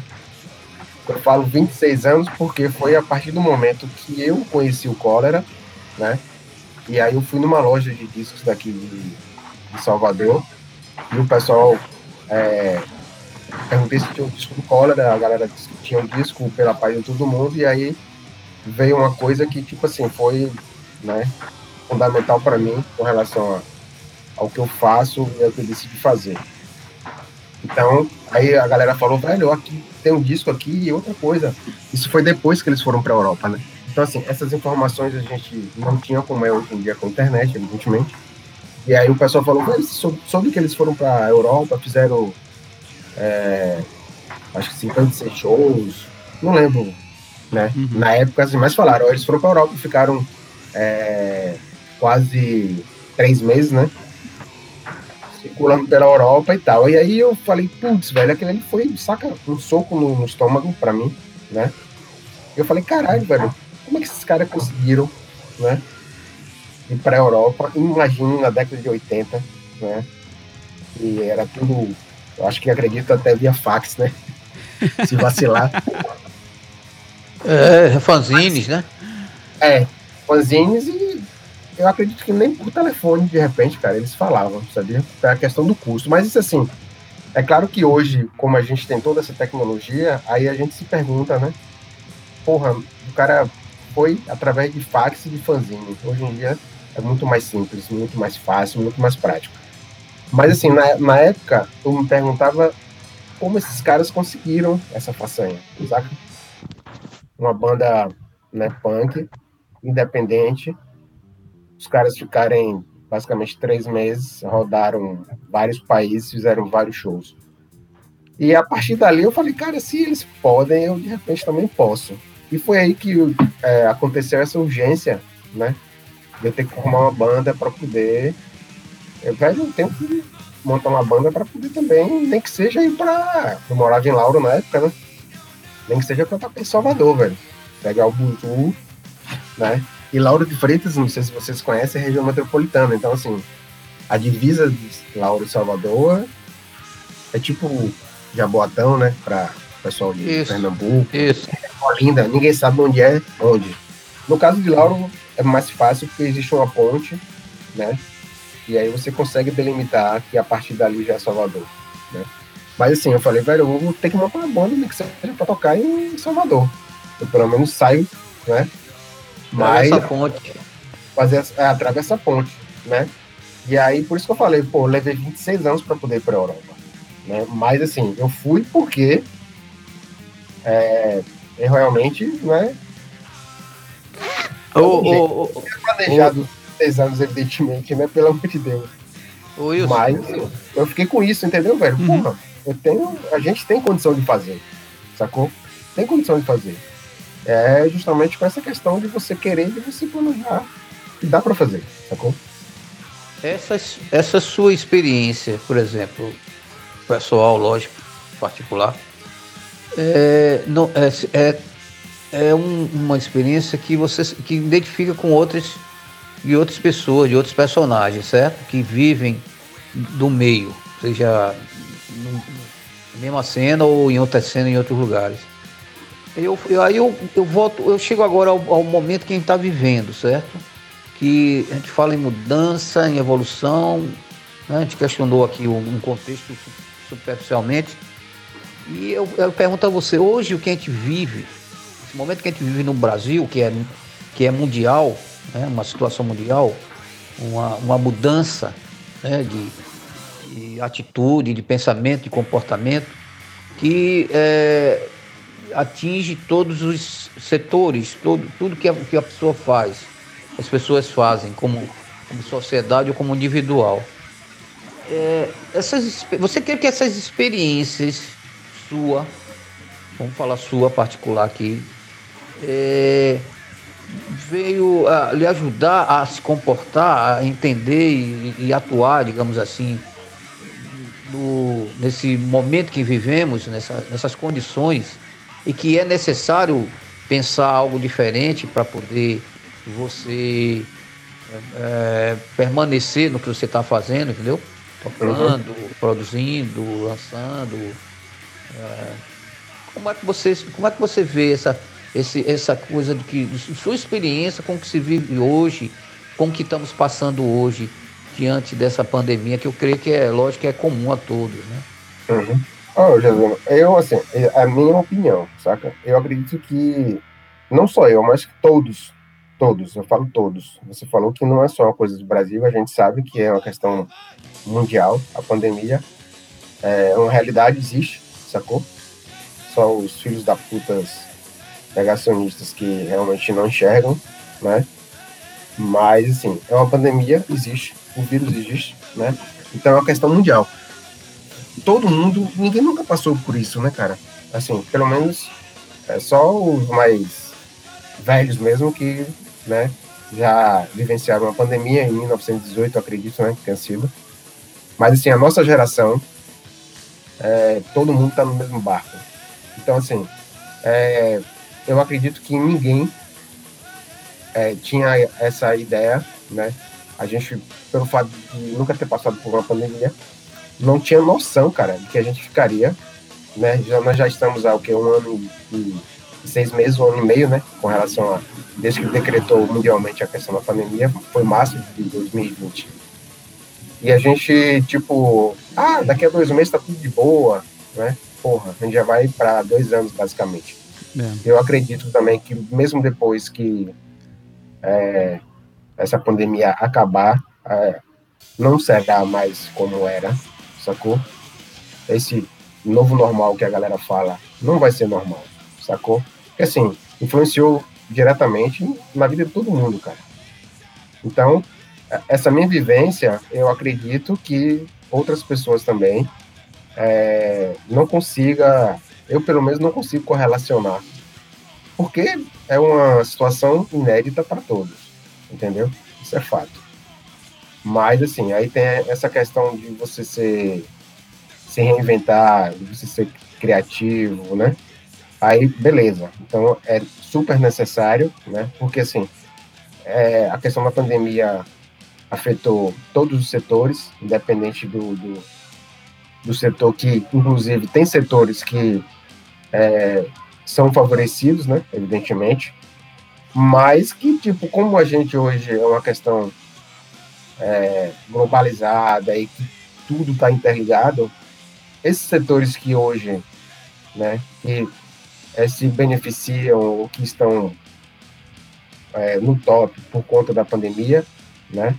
Speaker 2: Eu falo 26 anos porque foi a partir do momento que eu conheci o Cólera, né? E aí eu fui numa loja de discos daqui de, Salvador e o pessoal é, perguntei se tinha um disco do Cólera, a galera disse que tinha um disco pela paz de todo mundo e aí veio uma coisa que tipo assim foi, né? Fundamental para mim com relação a, ao que eu faço e ao que eu decidi fazer. Então, aí a galera falou, velho, aqui tem um disco aqui e outra coisa. Isso foi depois que eles foram para a Europa, né? Então, assim, essas informações a gente não tinha como é hoje em dia com a internet, evidentemente. E aí o pessoal falou, velho, soube que eles foram para a Europa, fizeram, é, acho que 56 shows, não lembro, né?
Speaker 1: Uhum.
Speaker 2: Na época, assim, mas falaram, eles foram para Europa e ficaram é, quase três meses, né? circulando pela Europa e tal. E aí eu falei, putz, velho, aquele ali foi, saca, um soco no, no estômago pra mim, né? Eu falei, caralho, velho, como é que esses caras conseguiram, né? Ir pra Europa, imagino na década de 80, né? E era tudo, eu acho que acredito até via fax, né? Se vacilar.
Speaker 3: É, fanzines, né?
Speaker 2: É, fanzines e eu acredito que nem por telefone, de repente, cara, eles falavam, sabia? É a questão do custo. Mas isso assim, é claro que hoje, como a gente tem toda essa tecnologia, aí a gente se pergunta, né? Porra, o cara foi através de fax e de fanzine. Hoje em dia é muito mais simples, muito mais fácil, muito mais prático. Mas assim, na, na época, eu me perguntava como esses caras conseguiram essa façanha, saca? Uma banda né, punk, independente, os caras ficarem basicamente três meses, rodaram vários países, fizeram vários shows. E a partir dali eu falei, cara, se eles podem, eu de repente também posso. E foi aí que é, aconteceu essa urgência, né? De eu ter que formar uma banda para poder. Eu, velho, eu tenho que montar uma banda para poder também, nem que seja ir para. Eu morava em Lauro na época, né? Nem que seja para estar em Salvador, velho. Pegar o Buzu, né? E Lauro de Freitas, não sei se vocês conhecem, é região metropolitana. Então, assim, a divisa de Lauro e Salvador é tipo Jaboatão, né? Para pessoal de
Speaker 3: Isso.
Speaker 2: Pernambuco.
Speaker 3: Isso.
Speaker 2: Olinda, ninguém sabe onde é, onde. No caso de Lauro, é mais fácil porque existe uma ponte, né? E aí você consegue delimitar que a partir dali já é Salvador, né? Mas assim, eu falei, velho, eu vou ter que montar uma banda, que seja pra tocar em Salvador. Eu pelo menos saio, né? Mas
Speaker 3: Essa ponte.
Speaker 2: fazer é, atravessa a ponte, né? E aí, por isso que eu falei, pô, eu levei 26 anos para poder ir para Europa, né? Mas assim, eu fui porque é, eu realmente, né?
Speaker 3: Ô, ô,
Speaker 2: Planejado 26 anos, evidentemente, né? Pelo amor de Deus.
Speaker 3: Wilson,
Speaker 2: Mas eu fiquei com isso, entendeu, velho?
Speaker 1: Uhum.
Speaker 2: Porra, eu tenho, a gente tem condição de fazer, sacou? Tem condição de fazer. É justamente com essa questão de você querer, de você planejar. E dá para fazer, sacou?
Speaker 3: essa, essa sua experiência, por exemplo, pessoal, lógico, particular, é, não, é, é, é um- uma experiência que você que identifica com outras de outras pessoas, de outros personagens, certo? Que vivem do meio, seja na mesma cena ou em outra cena em outros lugares. Eu, eu, aí eu, eu volto, eu chego agora ao, ao momento que a gente está vivendo, certo? Que a gente fala em mudança, em evolução, né? a gente questionou aqui um, um contexto superficialmente. E eu, eu pergunto a você, hoje o que a gente vive, esse momento que a gente vive no Brasil, que é, que é mundial, né? uma situação mundial, uma, uma mudança né? de, de atitude, de pensamento, de comportamento, que é, atinge todos os setores, todo, tudo que a, que a pessoa faz, as pessoas fazem, como, como sociedade ou como individual. É, essas, você quer que essas experiências sua, vamos falar sua particular aqui, é, veio a lhe ajudar a se comportar, a entender e, e atuar, digamos assim, no, nesse momento que vivemos, nessa, nessas condições, e que é necessário pensar algo diferente para poder você é, permanecer no que você está fazendo, entendeu? Tocando, uhum. produzindo, lançando. É, como é que você, como é que você vê essa, esse, essa coisa de que sua experiência com o que se vive hoje, com o que estamos passando hoje diante dessa pandemia, que eu creio que é lógico que é comum a todos, né?
Speaker 2: Uhum. Oh, Jesus, eu, assim, a minha opinião, saca? Eu acredito que, não só eu, mas todos, todos, eu falo todos. Você falou que não é só uma coisa do Brasil, a gente sabe que é uma questão mundial, a pandemia. É uma realidade, existe, sacou? Só os filhos da putas negacionistas que realmente não enxergam, né? Mas, assim, é uma pandemia, existe, o vírus existe, né? Então é uma questão mundial. Todo mundo, ninguém nunca passou por isso, né, cara? Assim, pelo menos é só os mais velhos mesmo que, né, já vivenciaram uma pandemia em 1918, acredito, né, que tenha sido. Mas, assim, a nossa geração, é, todo mundo tá no mesmo barco. Então, assim, é, eu acredito que ninguém é, tinha essa ideia, né? A gente, pelo fato de nunca ter passado por uma pandemia, não tinha noção, cara, de que a gente ficaria, né? Já, nós já estamos há o que, um ano e, seis meses, um ano e meio, né? Com relação a, desde que decretou mundialmente a questão da pandemia, foi março de 2020. E a gente, tipo, ah, daqui a dois meses tá tudo de boa, né? Porra, a gente já vai para dois anos, basicamente. É. Eu acredito também que mesmo depois que é, essa pandemia acabar, é, não será mais como era, sacou? Esse novo normal que a galera fala não vai ser normal, sacou? Porque assim, influenciou diretamente na vida de todo mundo, cara. Então, essa minha vivência, eu acredito que outras pessoas também é, não consiga, eu pelo menos não consigo correlacionar porque é uma situação inédita para todos, entendeu? Isso é fato. Mas, assim, aí tem essa questão de você ser, se reinventar, de você ser criativo, né? Aí, beleza. Então, é super necessário, né? Porque, assim, é, a questão da pandemia afetou todos os setores, independente do, do, do setor que, inclusive, tem setores que é, são favorecidos, né, evidentemente, mas que, tipo, como a gente hoje é uma questão é, globalizada e que tudo está interligado, esses setores que hoje, né, que é, se beneficiam ou que estão é, no top por conta da pandemia, né,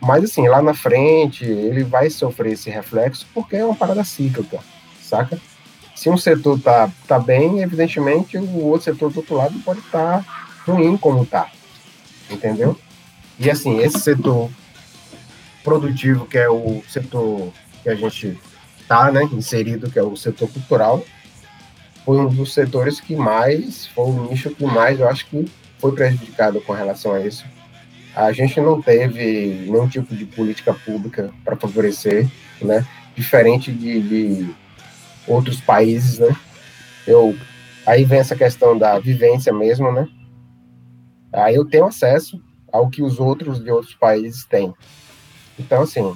Speaker 2: mas assim, lá na frente ele vai sofrer esse reflexo porque é uma parada cíclica, saca? Se um setor tá, tá bem, evidentemente o outro setor do outro lado pode estar tá ruim como tá. Entendeu? E assim, esse setor produtivo, que é o setor que a gente tá, né, inserido, que é o setor cultural, foi um dos setores que mais, foi o nicho que mais, eu acho que foi prejudicado com relação a isso. A gente não teve nenhum tipo de política pública para favorecer, né, diferente de, de outros países, né? Eu, aí vem essa questão da vivência mesmo, né? Aí eu tenho acesso ao que os outros de outros países têm. Então, assim,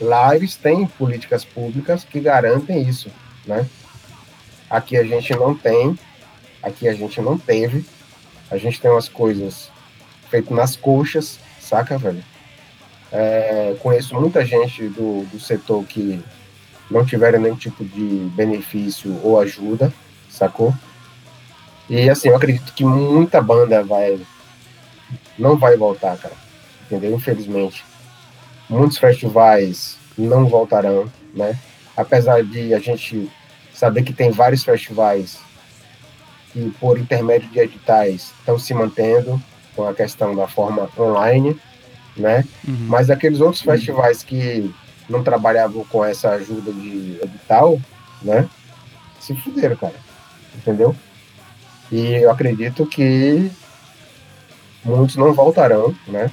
Speaker 2: lá eles têm políticas públicas que garantem isso, né? Aqui a gente não tem, aqui a gente não teve. A gente tem umas coisas feitas nas coxas, saca, velho? É, conheço muita gente do, do setor que não tiveram nenhum tipo de benefício ou ajuda, sacou? E assim, eu acredito que muita banda vai não vai voltar, cara. Entendeu? Infelizmente. Muitos festivais não voltarão, né? Apesar de a gente saber que tem vários festivais que por intermédio de editais estão se mantendo com a questão da forma online, né?
Speaker 1: Uhum.
Speaker 2: Mas aqueles outros festivais que não trabalhavam com essa ajuda de edital, né? Se fuderam, cara. Entendeu? E eu acredito que muitos não voltarão, né?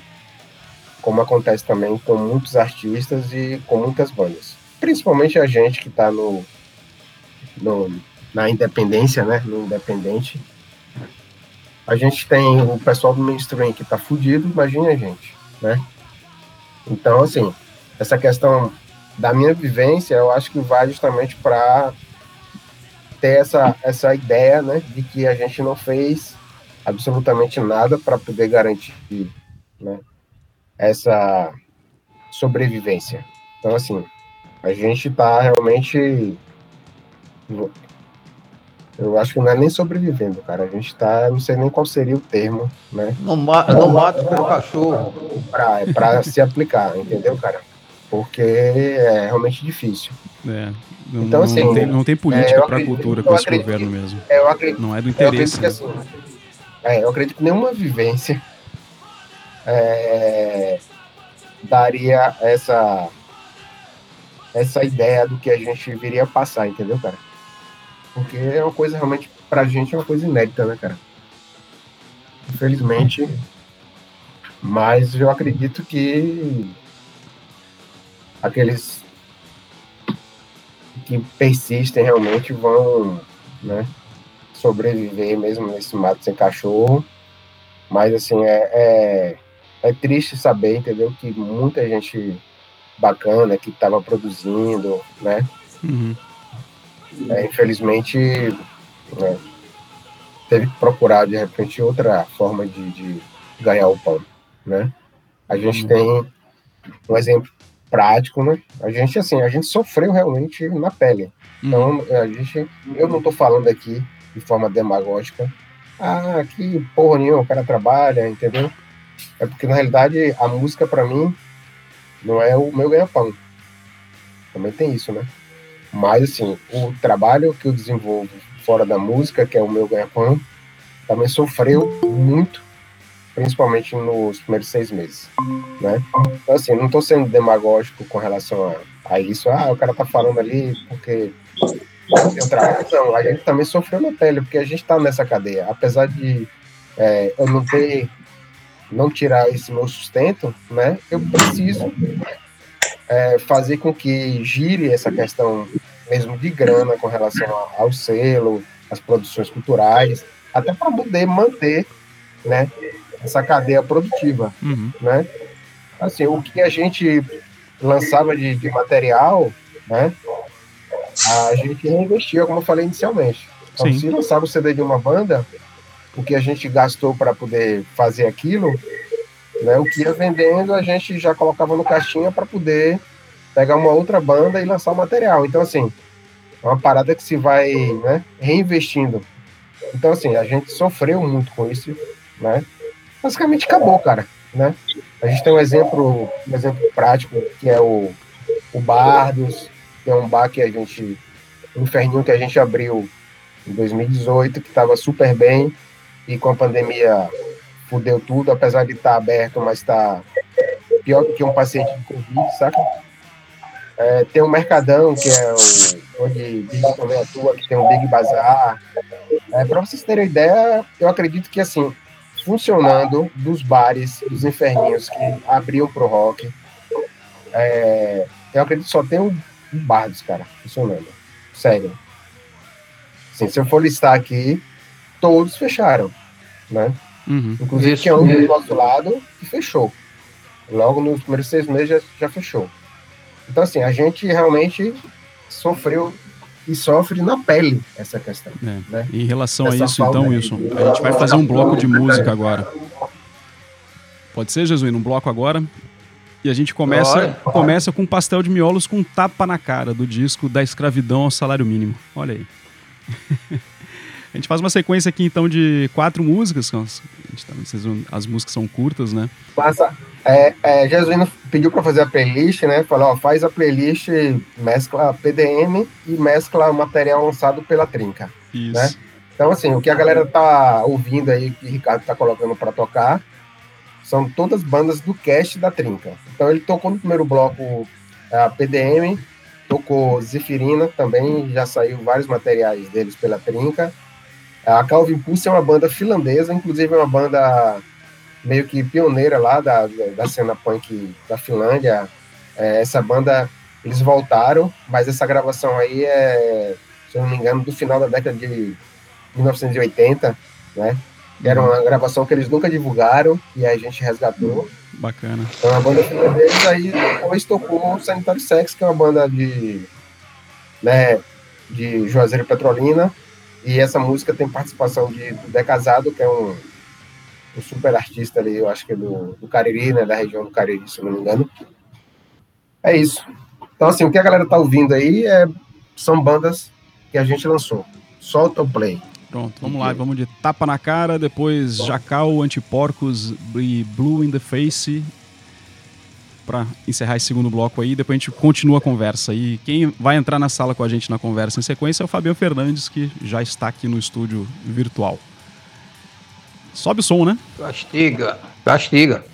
Speaker 2: Como acontece também com muitos artistas e com muitas bandas. Principalmente a gente que está no, no, na independência, né? No independente. A gente tem o pessoal do mainstream que tá fudido, imagine a gente, né? Então, assim, essa questão da minha vivência, eu acho que vai justamente para ter essa, essa ideia, né, de que a gente não fez absolutamente nada para poder garantir, né, essa sobrevivência. Então, assim, a gente está realmente eu acho que não é nem sobrevivendo, cara. A gente tá, não sei nem qual seria o termo, né?
Speaker 3: Não, ma não mata pelo cachorro.
Speaker 2: Pra se aplicar, entendeu, cara? Porque é realmente difícil.
Speaker 1: É, não,
Speaker 2: Então, assim,
Speaker 1: não, tem, não tem
Speaker 2: é,
Speaker 1: política
Speaker 2: eu
Speaker 1: para
Speaker 2: acredito-
Speaker 1: cultura com esse
Speaker 2: acredito
Speaker 1: governo mesmo.
Speaker 2: É, Eu acredito,
Speaker 1: Não é do
Speaker 2: eu acredito
Speaker 1: interesse.
Speaker 2: que
Speaker 1: né?
Speaker 2: assim. É, eu acredito que nenhuma vivência é, daria essa essa ideia do que a gente viria a passar, entendeu, cara? Porque é uma coisa realmente, pra gente, é uma coisa inédita, né, cara? Infelizmente. Mas eu acredito que aqueles que persistem realmente vão, né, sobreviver mesmo nesse mato sem cachorro. Mas assim, é, é, é triste saber, entendeu? Que muita gente bacana que estava produzindo, né?
Speaker 1: Uhum.
Speaker 2: É, infelizmente, né, teve que procurar de repente outra forma de, de ganhar o pão, né? A gente tem um exemplo prático, né? A gente assim, a gente sofreu realmente na pele. Então, a gente, eu não estou falando aqui de forma demagógica. Ah, que porra nenhuma, o cara trabalha, entendeu? É porque na realidade a música para mim não é o meu ganha-pão. Também tem isso, né? Mas assim, o trabalho que eu desenvolvo fora da música, que é o meu ganha-pão, também sofreu muito, principalmente nos primeiros seis meses, né? Então assim, não estou sendo demagógico com relação a, a isso. Ah, o cara tá falando ali porque tem trabalho. Não, a gente também sofreu na pele, porque a gente está nessa cadeia. Apesar de é, eu não ter, não tirar esse meu sustento, né? Eu preciso é, fazer com que gire essa questão mesmo de grana com relação ao selo, às produções culturais, até para poder manter, né? Essa cadeia produtiva
Speaker 1: Uhum.
Speaker 2: né? Assim, o que a gente lançava de, de material, né? A gente reinvestia, como eu falei inicialmente. Então,
Speaker 1: Sim.
Speaker 2: se lançava o CD de uma banda, o que a gente gastou para poder fazer aquilo, né? O que ia vendendo, a gente já colocava no caixinha para poder pegar uma outra banda e lançar o material. Então, assim, é uma parada que se vai, né? Reinvestindo. Então, assim, a gente sofreu muito com isso, né? Basicamente acabou, cara, né? A gente tem um exemplo, um exemplo prático, que é o, o Bardos, que é um bar que a gente, um inferninho que a gente abriu em 2018, que estava super bem, e com a pandemia fudeu tudo, apesar de estar aberto, mas está pior do que um paciente de Covid, saca? É, tem o Mercadão, que é o, onde Big também atua, que tem o Big Bazar. É, Para vocês terem ideia, eu acredito que, assim, funcionando dos bares, dos inferninhos que abriam pro rock. É, eu acredito que só tem um, um bar dos caras funcionando. Sério. Assim, se eu for listar aqui, todos fecharam, né?
Speaker 1: Uhum.
Speaker 2: Inclusive
Speaker 3: Isso.
Speaker 2: tinha um do nosso lado que fechou. Logo nos primeiros seis meses já, já fechou. Então, assim, a gente realmente sofreu e sofre na pele essa questão.
Speaker 1: É.
Speaker 2: Né?
Speaker 1: Em relação a
Speaker 2: Essa
Speaker 1: isso,
Speaker 2: falta
Speaker 1: então. Wilson, a gente vai fazer um bloco de música agora. Pode ser, Jesuíno, um bloco agora. E a gente começa, começa com pastel de miolos com tapa na cara do disco Da Escravidão ao Salário Mínimo. Olha aí. a gente faz uma sequência aqui, então, de quatro músicas. As, tá- as músicas são curtas, né?
Speaker 2: Passa, é, é, Jesuíno pediu para fazer a playlist, né? Falou, ó, faz a playlist, mescla PDM e mescla o material lançado pela Trinca.
Speaker 1: Isso.
Speaker 2: Né? Então, assim, o que a galera tá ouvindo aí, que o Ricardo tá colocando para tocar, são todas bandas do cast da Trinca. Então, ele tocou no primeiro bloco a PDM, tocou Zefirina, também já saiu vários materiais deles pela Trinca. A Calvin Pulse é uma banda finlandesa, inclusive é uma banda meio que pioneira lá da, da cena punk da Finlândia. É, essa banda, eles voltaram, mas essa gravação aí é, se eu não me engano, do final da década de 1980, né? Que Era uma gravação que eles nunca divulgaram e a gente resgatou.
Speaker 1: Bacana.
Speaker 2: Então a banda finlandesa aí depois tocou o Sanitário Sex, que é uma banda de, né, de Juazeiro Petrolina. E essa música tem participação de do Dé Casado, que é um, um super artista ali, eu acho que é do, do Cariri, né, da região do Cariri, se não me engano. É isso. Então, assim, o que a galera tá ouvindo aí é, são bandas que a gente lançou. Solta o play.
Speaker 1: Pronto, vamos lá. Vamos de tapa na cara, depois Jacal, Antiporcos e Blue in the Face. Pra encerrar esse segundo bloco aí, depois a gente continua a conversa. E quem vai entrar na sala com a gente na conversa em sequência é o Fabiano Fernandes, que já está aqui no estúdio virtual. Sobe o som, né?
Speaker 3: Castiga, castiga.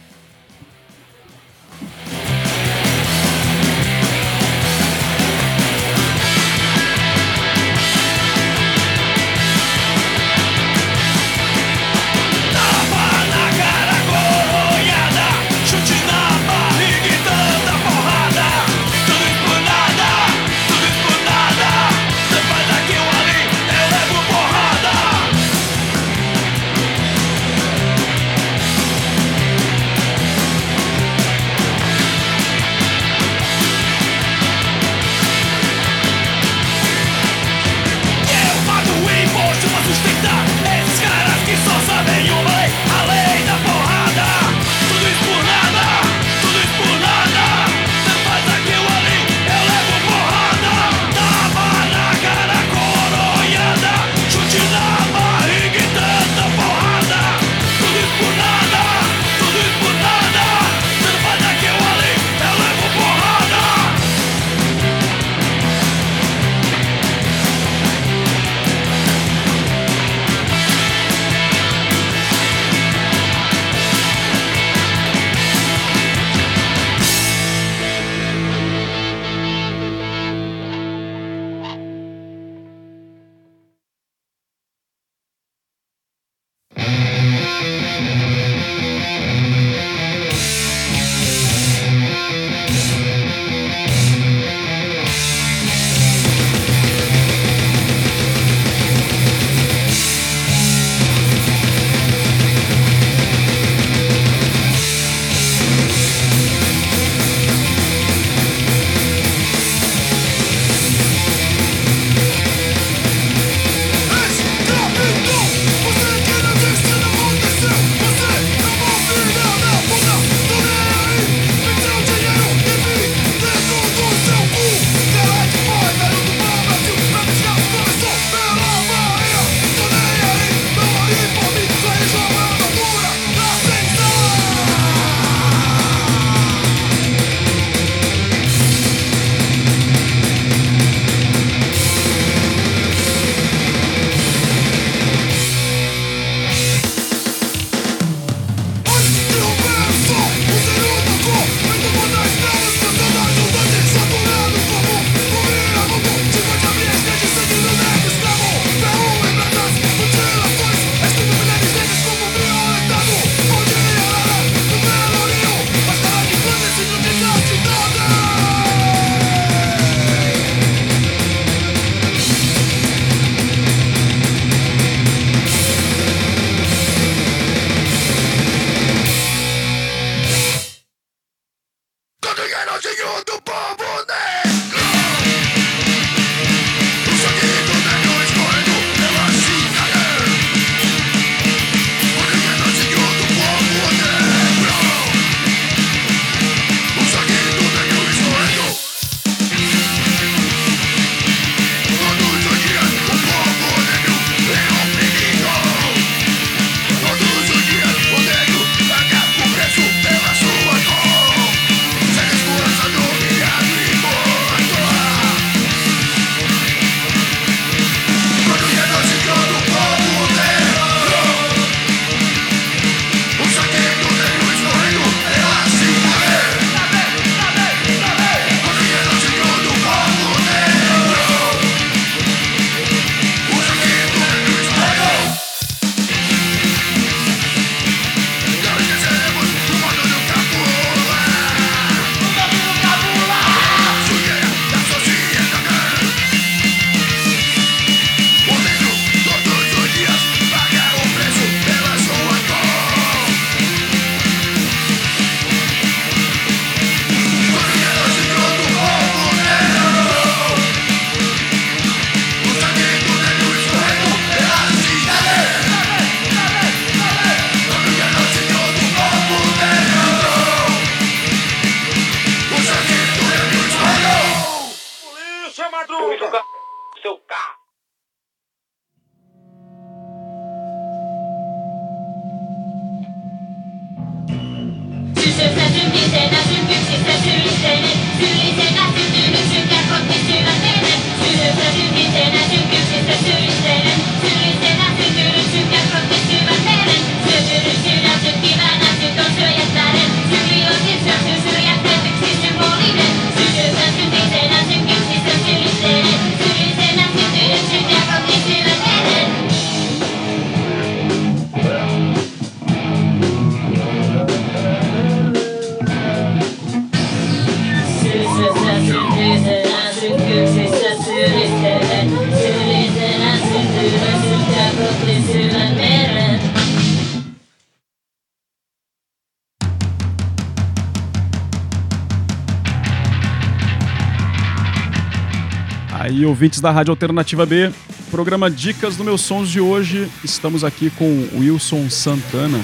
Speaker 1: Aí, ouvintes da Rádio Alternativa B, programa Dicas do Meus Sons de hoje. Estamos aqui com Wilson Santana,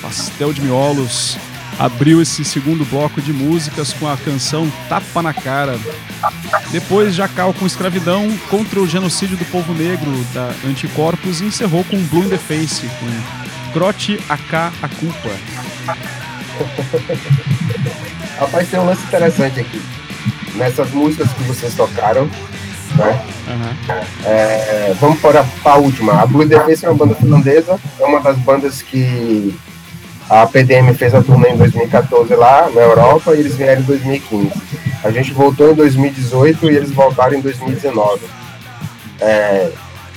Speaker 1: Pastel de Miolos. Abriu esse segundo bloco de músicas com a canção Tapa na Cara. Depois, Jacal com Escravidão contra o genocídio do povo negro da Anticorpos e encerrou com Blue in the Face, com Crote AK a Culpa.
Speaker 2: Rapaz, tem um lance interessante aqui. Nessas músicas que vocês tocaram, né?
Speaker 1: Aham.
Speaker 2: É, vamos para a última. A Blue Defense é uma banda finlandesa, é uma das bandas que a PDM fez a turnê em 2014 lá na Europa e eles vieram em 2015. A gente voltou em 2018 e eles voltaram em 2019. É,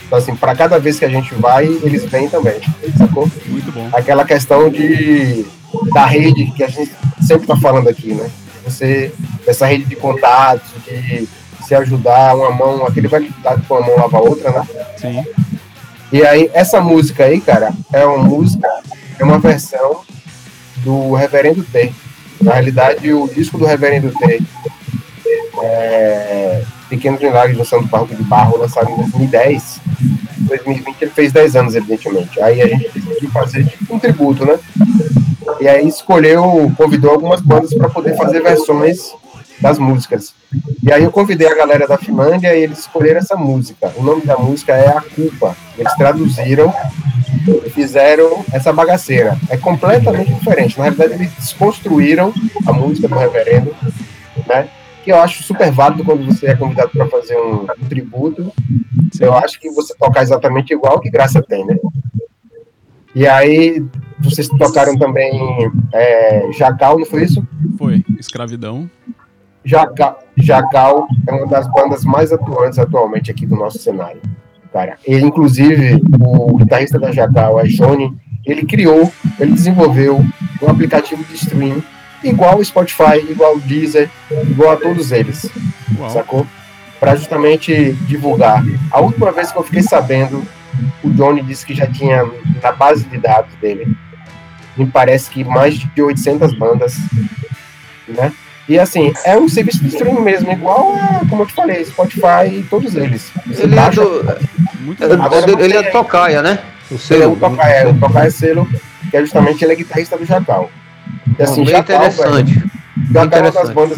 Speaker 2: então, assim, para cada vez que a gente vai, eles vêm também, sacou?
Speaker 1: Muito bom.
Speaker 2: aquela questão de da rede que a gente sempre está falando aqui, né? Você essa rede de contatos, de se ajudar uma mão, aquele vai dar com a mão lava a outra, né?
Speaker 1: Sim.
Speaker 2: E aí essa música aí, cara, é uma música, é uma versão do Reverendo T. Na realidade, o disco do Reverendo T, é, Pequenos Milagres no Santo Parque de Barro, lançado em 2010. Em 2020 ele fez 10 anos, evidentemente. Aí a gente decidiu fazer tipo um tributo, né? E aí escolheu, convidou algumas bandas para poder fazer versões das músicas. E aí eu convidei a galera da Finlândia e eles escolheram essa música. O nome da música é A Culpa. Eles traduziram e fizeram essa bagaceira. É completamente diferente. Na realidade, eles desconstruíram a música do reverendo, né? Que eu acho super válido quando você é convidado para fazer um, um tributo. Eu acho que você tocar exatamente igual, que graça tem, né? E aí, vocês tocaram também é, Jacal, não foi isso?
Speaker 1: Foi. Escravidão.
Speaker 2: Jaca- Jacal é uma das bandas mais atuantes atualmente aqui do nosso cenário. Cara, ele, inclusive, o guitarrista da Jacal, é Johnny, ele criou, ele desenvolveu um aplicativo de stream igual o Spotify, igual o Deezer, igual a todos eles,
Speaker 1: Uau.
Speaker 2: sacou? Para justamente divulgar. A última vez que eu fiquei sabendo, o Johnny disse que já tinha na base de dados dele, me parece que mais de 800 bandas, né? E assim, é um serviço de streaming mesmo, igual a, como eu te falei, Spotify e todos eles. Você
Speaker 3: Ele é,
Speaker 2: baixa,
Speaker 3: do,
Speaker 1: Muito
Speaker 3: é.
Speaker 2: Agora
Speaker 3: ele, ele é
Speaker 2: você-
Speaker 3: tocaia, né? O
Speaker 2: ele é o Tocaia, o Tocaia Selo, que é justamente ele é guitarrista do Jacal. E assim,
Speaker 3: bem
Speaker 2: Jacal, velho,
Speaker 3: interessante.
Speaker 2: Jacal é uma das
Speaker 3: interessante.
Speaker 2: bandas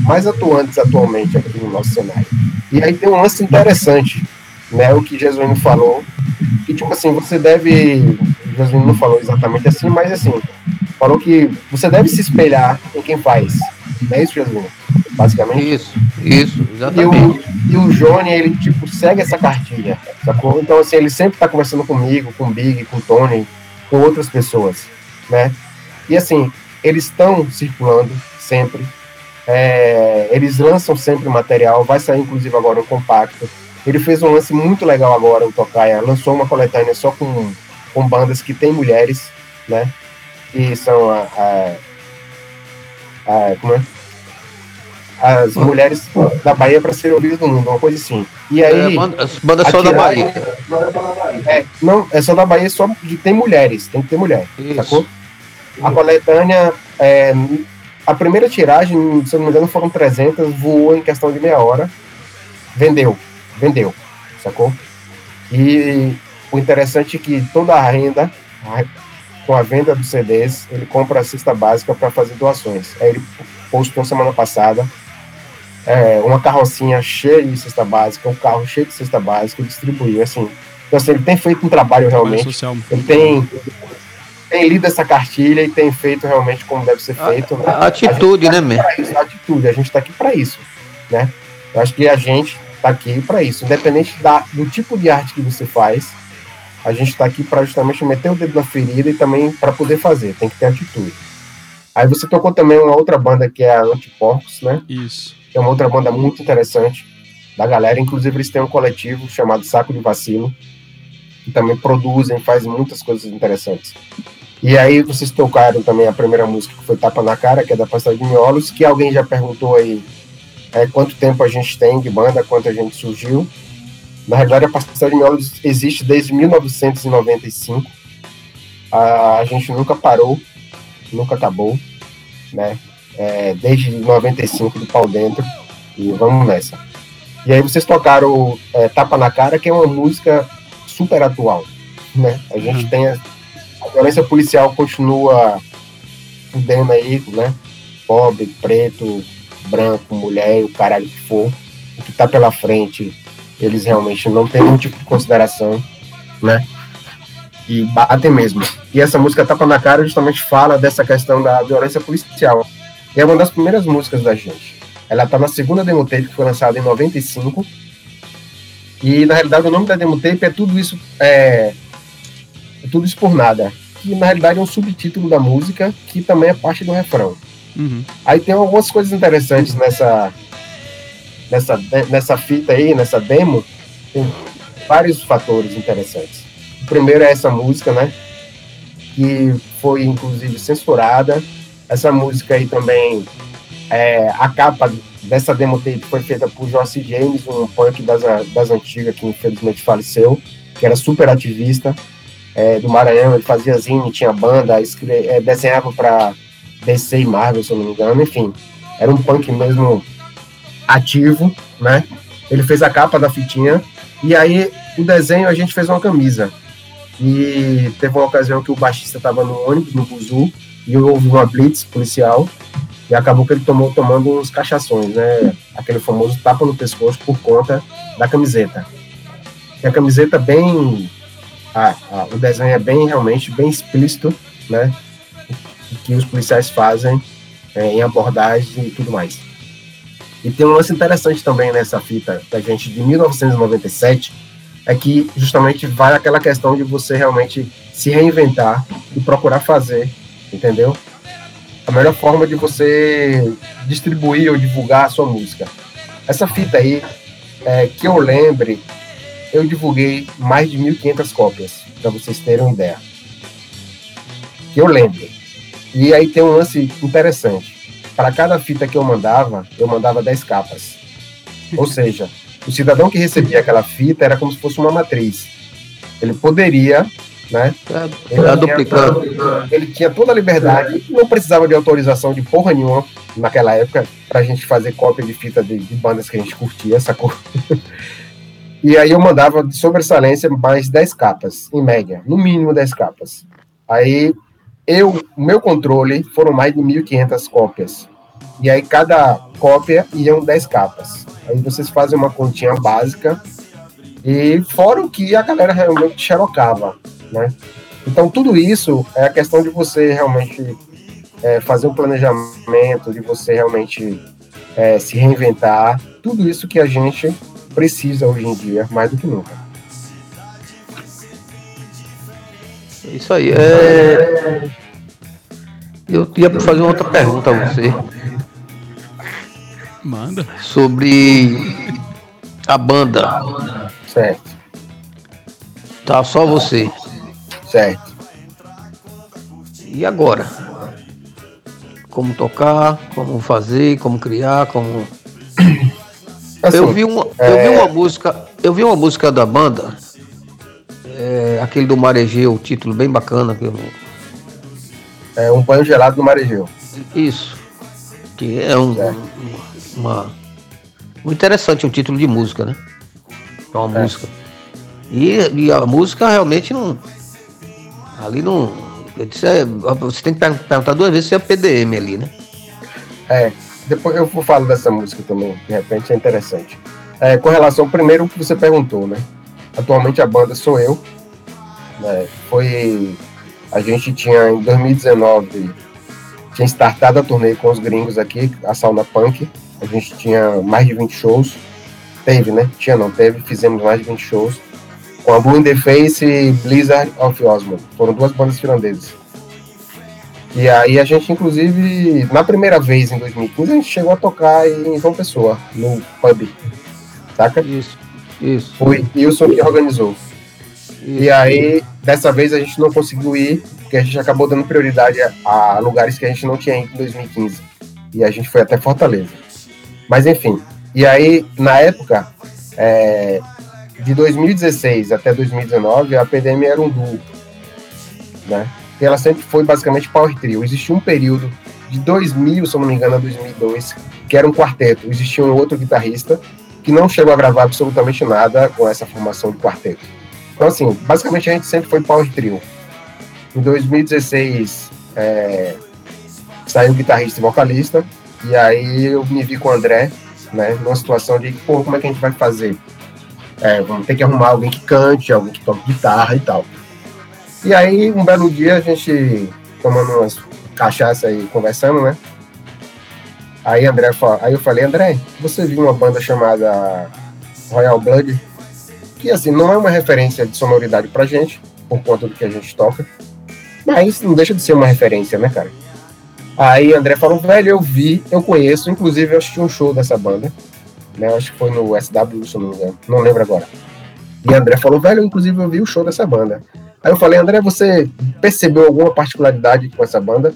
Speaker 2: mais atuantes atualmente aqui no nosso cenário. E aí tem um lance interessante, né? O que Jesuíno falou, que tipo assim, você deve. Jesuíno não falou exatamente assim, mas assim, falou que você deve se espelhar em quem faz. Não é isso, Jesuíno? Basicamente.
Speaker 3: Isso, isso,
Speaker 2: E
Speaker 3: exatamente.
Speaker 2: o, e o Johnny, ele, tipo, segue essa cartilha, sacou? Então, assim, ele sempre tá conversando comigo, com o Big, com o Tony, com outras pessoas, né? E, assim, eles estão circulando sempre, é, eles lançam sempre material, vai sair, inclusive, agora um compacto. Ele fez um lance muito legal agora, o Tocaia, lançou uma coletânea só com, com bandas que tem mulheres, né? Que são a... a, a como é? as mulheres da Bahia para serem ouvidas do mundo, uma coisa assim. E aí.
Speaker 3: É, banda, as bandas só da Bahia.
Speaker 2: É, não, é só da Bahia, só que tem mulheres, tem que ter mulher,
Speaker 3: Isso.
Speaker 2: sacou? A coletânea, é, a primeira tiragem, se eu não me engano, foram 300, voou em questão de meia hora, vendeu, vendeu, sacou? E o interessante é que toda a renda, a- com a venda dos CDs, ele compra a cesta básica para fazer doações. Aí ele postou semana passada é, uma carrocinha cheia de cesta básica, um carro cheio de cesta básica, e distribuiu, assim. Então, assim, ele tem feito um
Speaker 1: trabalho
Speaker 2: realmente
Speaker 1: social.
Speaker 2: ele tem tem lido essa cartilha e tem feito realmente como deve ser feito. né?
Speaker 3: A atitude, né, man?
Speaker 2: Pra isso, a atitude, a gente está aqui para isso, né? Eu acho que a gente está aqui para isso, independente da, do tipo de arte que você faz, a gente está aqui para justamente meter o dedo na ferida e também para poder fazer, tem que ter atitude. Aí você tocou também uma outra banda que é a Antiporcos, né?
Speaker 1: Isso.
Speaker 2: que é uma outra banda muito interessante da galera. Inclusive, eles têm um coletivo chamado Saco de Vacilo, que também produzem, fazem muitas coisas interessantes. E aí, vocês tocaram também a primeira música, que foi Tapa na Cara, que é da Pastel de Miolos, que alguém já perguntou aí é, quanto tempo a gente tem de banda, quanto a gente surgiu. Na realidade, a Pastel de Miolos existe desde 1995. A, a gente nunca parou, nunca acabou, né? É, desde 95 do pau dentro e vamos nessa. E aí vocês tocaram é, Tapa na Cara, que é uma música super atual, né? A gente tem a, a violência policial continua fudendo aí, né? Pobre, preto, branco, mulher, o caralho que for, o que tá pela frente, eles realmente não têm nenhum tipo de consideração, né? E batem mesmo. E essa música Tapa na Cara justamente fala dessa questão da violência policial. E é uma das primeiras músicas da gente. Ela tá na segunda demo tape, que foi lançada em 95. E na realidade o nome da demo tape é tudo isso é, é tudo isso por nada, que na realidade é um subtítulo da música, que também é parte do refrão.
Speaker 1: Uhum.
Speaker 2: Aí tem algumas coisas interessantes nessa nessa nessa fita aí, nessa demo, tem vários fatores interessantes. O primeiro é essa música, né? Que foi inclusive censurada. Essa música aí também é, a capa dessa demo tape foi feita por Joyce James, um punk das, das antigas que infelizmente faleceu, que era super ativista é, do Maranhão. Ele fazia zine, tinha banda, escre- é, desenhava para DC e Marvel, se eu não me engano. Enfim, era um punk mesmo ativo, né? Ele fez a capa da fitinha e aí o desenho a gente fez uma camisa. E teve uma ocasião que o baixista estava no ônibus, no Buzu, e houve uma blitz policial e acabou que ele tomou tomando uns cachações, né? Aquele famoso tapa no pescoço por conta da camiseta. E a camiseta bem. Ah, ah, o desenho é bem, realmente, bem explícito, né? Que os policiais fazem é, em abordagem e tudo mais. E tem um lance interessante também nessa fita da gente de 1997, é que justamente vai aquela questão de você realmente se reinventar e procurar fazer, entendeu? a melhor forma de você distribuir ou divulgar a sua música. Essa fita aí, é, que eu lembre, eu divulguei mais de 1.500 cópias, para vocês terem uma ideia. Que eu lembre. E aí tem um lance interessante. Para cada fita que eu mandava, eu mandava 10 capas. Ou seja, o cidadão que recebia aquela fita era como se fosse uma matriz. Ele poderia né? Ele
Speaker 3: Tá
Speaker 2: tinha,
Speaker 3: duplicando.
Speaker 2: ele tinha toda a liberdade, não precisava de autorização de porra nenhuma naquela época pra gente fazer cópia de fita de, de bandas que a gente curtia, sacou? e aí eu mandava de sobressalência mais 10 capas, em média, no mínimo 10 capas. Aí eu, o meu controle foram mais de 1.500 cópias. E aí cada cópia iam 10 capas. Aí vocês fazem uma continha básica e fora o que a galera realmente xerocava, né? Então tudo isso é a questão de você realmente é, fazer um planejamento, de você realmente é, se reinventar, tudo isso que a gente precisa hoje em dia, mais do que nunca.
Speaker 3: É Isso aí. É... Eu ia fazer uma outra pergunta a você
Speaker 1: Manda.
Speaker 3: sobre a banda.
Speaker 2: Certo,
Speaker 3: Tá só você.
Speaker 2: certo.
Speaker 3: E agora? Como tocar, como fazer, como criar, como.
Speaker 2: Assim,
Speaker 3: eu vi uma, eu vi uma música, eu vi uma música da banda, é, aquele do Marejeu, o título bem bacana, que eu,
Speaker 2: é um banho gelado no Marejeu.
Speaker 3: isso, que é um,
Speaker 2: Certo.
Speaker 3: uma, muito interessante um título de música, né? É uma
Speaker 2: É.
Speaker 3: música. E, e a música realmente não, ali não, disse, é, você tem que per- perguntar duas vezes se é PDM ali, né?
Speaker 2: É, depois eu vou falar dessa música também, de repente é interessante. É, com relação, primeiro, que você perguntou, né? Atualmente a banda sou eu. né? Foi A gente tinha, em 2019, tinha startado a turnê com os gringos aqui, a Sauna Punk. A gente tinha mais de 20 shows. Teve, né? Tinha não, teve. Fizemos mais de 20 shows. Com a Blue in the Face e Blizzard of Osmond. Foram duas bandas finlandesas. E aí a gente, inclusive, na primeira vez, em 2015, a gente chegou a tocar em João Pessoa, no pub. Saca?
Speaker 3: Isso, isso.
Speaker 2: Foi Wilson que organizou. E
Speaker 3: isso.
Speaker 2: aí, dessa vez a gente não conseguiu ir, porque a gente acabou dando prioridade a, a lugares que a gente não tinha ido em 2015. E a gente foi até Fortaleza. Mas enfim. E aí, na época, é, de 2016 até 2019, a PDM era um duo. Né? E ela sempre foi basicamente power trio. Existia um período de 2000, se eu não me engano, a 2002, que era um quarteto. Existia um outro guitarrista que não chegou a gravar absolutamente nada com essa formação de quarteto. Então, assim, basicamente a gente sempre foi power trio. Em 2016, é, saiu guitarrista e vocalista, e aí eu me vi com o André, né, numa situação de, pô, como é que a gente vai fazer? É, vamos ter que arrumar alguém que cante, alguém que toque guitarra e tal. E aí, um belo dia, a gente tomando umas cachaça e conversando, né? Aí, André, fa- aí eu falei, André, você viu uma banda chamada Royal Blood? Que, assim, não é uma referência de sonoridade pra gente, por conta do que a gente toca, mas não deixa de ser uma referência, né, cara? Aí, André falou, velho, eu vi, eu conheço, inclusive eu assisti um show dessa banda, né? Acho que foi no SW, se eu não me engano, não lembro agora. E André falou, velho, inclusive eu vi o show dessa banda. Aí eu falei, André, você percebeu alguma particularidade com essa banda?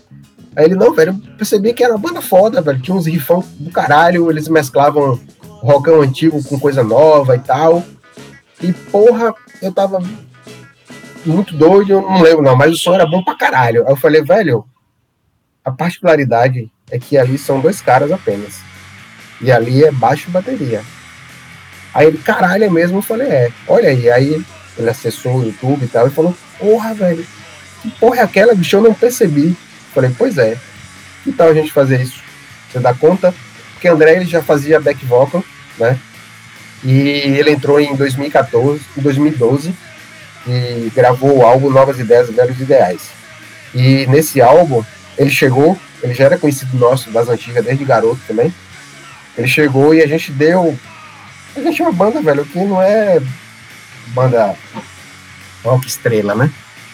Speaker 2: Aí ele, não, velho, eu percebi que era uma banda foda, velho. Tinha uns rifão do caralho, eles mesclavam rockão antigo com coisa nova e tal. E, porra, eu tava muito doido, eu não lembro não, mas o som era bom pra caralho. Aí eu falei, velho, a particularidade é que ali são dois caras apenas. E ali é baixo e bateria. Aí ele, caralho, é mesmo? Eu falei, é. Olha aí, aí ele acessou o YouTube e tal e falou, porra, velho, que porra é aquela, bicho? Eu não percebi. Falei, pois é. Que tal a gente fazer isso? Você dá conta? Porque André ele já fazia back vocal, né? E ele entrou em 2014, em 2012 e gravou o álbum Novas Ideias, Velhos Ideais. E nesse álbum, ele chegou, ele já era conhecido nosso das antigas desde garoto também. Ele chegou e a gente deu. A gente é uma banda, velho, que não é banda rock estrela, né?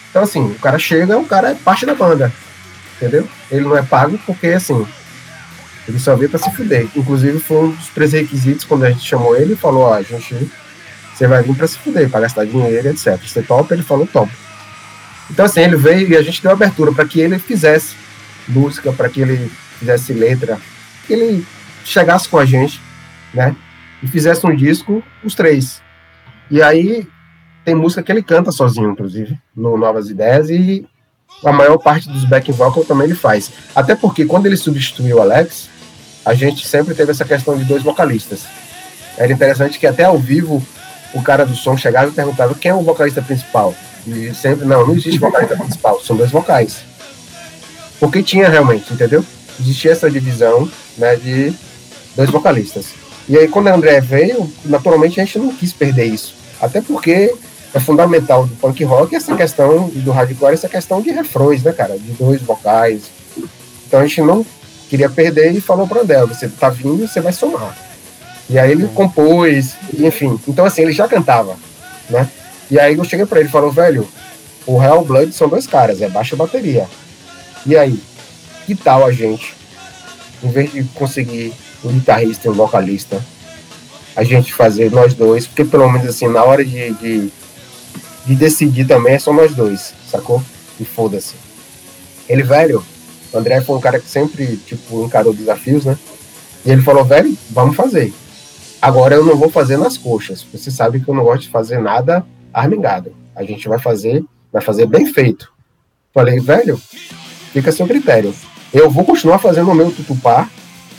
Speaker 2: Então, assim, o cara chega, o cara é parte da banda, entendeu? Ele não é pago porque, assim, ele só veio pra se fuder. Inclusive, foi um dos pré-requisitos quando a gente chamou ele e falou: Ó, gente, você vai vir pra se fuder, pra gastar dinheiro, etc. Você topa? Ele falou: top. Então, assim, ele veio e a gente deu abertura para que ele fizesse música, para que ele fizesse letra, que ele chegasse com a gente, né? E fizesse um disco, os três. E aí, tem música que ele canta sozinho, inclusive, no Novas Ideias, e a maior parte dos back vocal também ele faz. Até porque quando ele substituiu o Alex, a gente sempre teve essa questão de dois vocalistas. Era interessante que até ao vivo o cara do som chegava e perguntava quem é o vocalista principal. E sempre, não, não existe vocalista principal, são dois vocais. Porque tinha realmente, entendeu? Existia essa divisão né, de dois vocalistas. E aí quando o André veio, naturalmente a gente não quis perder isso. Até porque é fundamental do punk rock essa questão, e do hardcore, essa questão de refrões, né, cara? De dois vocais. Então a gente não queria perder e falou pro André, você tá vindo, você vai somar. E aí ele compôs, enfim. Então assim, ele já cantava, né? E aí eu cheguei pra ele e falou, velho, o Real Blood são dois caras, é baixa bateria. E aí, que tal a gente, em vez de conseguir um guitarrista e um vocalista, a gente fazer nós dois, porque pelo menos assim, na hora de, de, de decidir também é só nós dois, sacou? E foda-se. Ele, velho, o André foi um cara que sempre, tipo, encarou desafios, né? E ele falou, velho, vamos fazer. Agora eu não vou fazer nas coxas. Você sabe que eu não gosto de fazer nada armingado. A gente vai fazer, vai fazer bem feito. Falei, velho, fica a seu critério. Eu vou continuar fazendo o meu tutupá,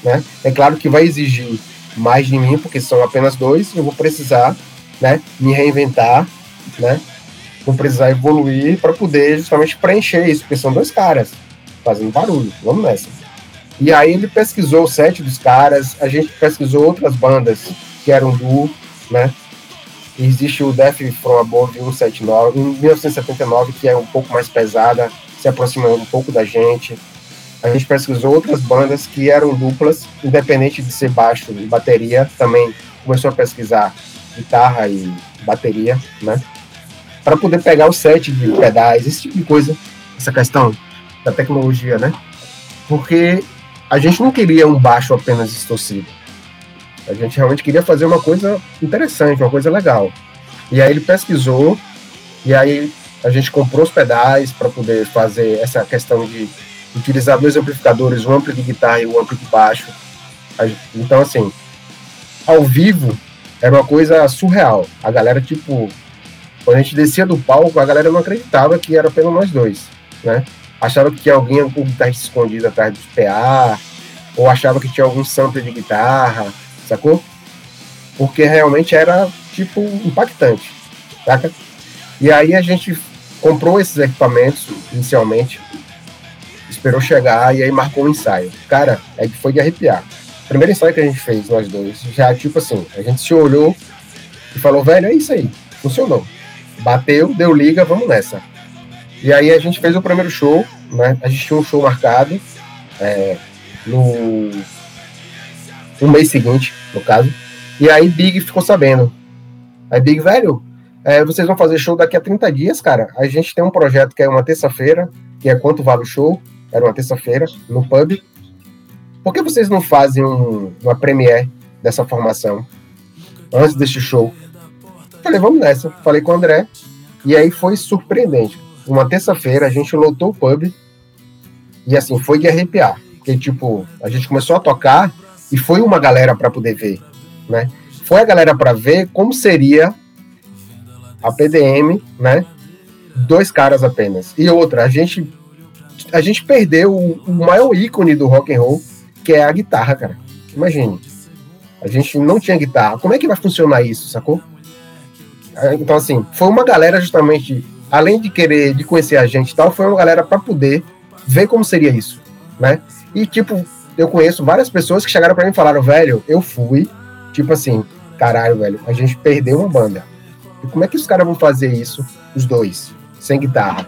Speaker 2: né? É claro que vai exigir mais de mim, porque são apenas dois, eu vou precisar, né, me reinventar, né? Vou precisar evoluir para poder justamente preencher isso, porque são dois caras fazendo barulho. Vamos nessa. E aí ele pesquisou o set dos caras, a gente pesquisou outras bandas que eram duo, né? existe o Death From Above 179, em 1979, que é um pouco mais pesada, se aproxima um pouco da gente. A gente pesquisou outras bandas que eram duplas, independente de ser baixo e bateria, também começou a pesquisar guitarra e bateria, né? Para poder pegar o set de pedais, esse tipo de coisa, essa questão da tecnologia, né? Porque a gente não queria um baixo apenas distorcido. A gente realmente queria fazer uma coisa interessante, uma coisa legal. E aí ele pesquisou, e aí a gente comprou os pedais para poder fazer essa questão de utilizar dois amplificadores, um ampli de guitarra e um ampli de baixo. Então, assim, ao vivo era uma coisa surreal. A galera, tipo, quando a gente descia do palco, a galera não acreditava que era apenas nós dois, né? Achava que tinha alguém com guitarra escondida atrás dos PA, ou achava que tinha algum sample de guitarra, sacou? Porque realmente era, tipo, impactante, saca? E aí a gente comprou esses equipamentos inicialmente, esperou chegar e aí marcou um ensaio. Cara, é que foi de arrepiar. primeiro ensaio que a gente fez, nós dois, já tipo assim, a gente se olhou e falou, velho, é isso aí, funcionou. Bateu, deu liga, vamos nessa. E aí a gente fez o primeiro show, né? A gente tinha um show marcado é, no, no mês seguinte, no caso. E aí Big ficou sabendo. Aí Big, velho, é, vocês vão fazer show daqui a 30 dias, cara. A gente tem um projeto que é uma terça-feira, que é quanto vale o show. Era uma terça-feira, no pub. Por que vocês não fazem um, uma premiere dessa formação antes deste show? Falei, vamos nessa. Falei com o André. E aí foi surpreendente. Uma terça-feira, a gente lotou o pub. E assim, foi de arrepiar. Porque, tipo, a gente começou a tocar e foi uma galera para poder ver, né? Foi a galera para ver como seria a PDM, né? Dois caras apenas. E outra, a gente a gente perdeu o, o maior ícone do rock and roll, que é a guitarra, cara. Imagine. A gente não tinha guitarra. Como é que vai funcionar isso, sacou? É, então, assim, foi uma galera justamente, além de querer, de conhecer a gente e tal, foi uma galera para poder ver como seria isso, né? E, tipo, eu conheço várias pessoas que chegaram para mim e falaram, velho, eu fui, tipo assim, caralho, velho, a gente perdeu uma banda. E como é que os caras vão fazer isso, os dois, sem guitarra?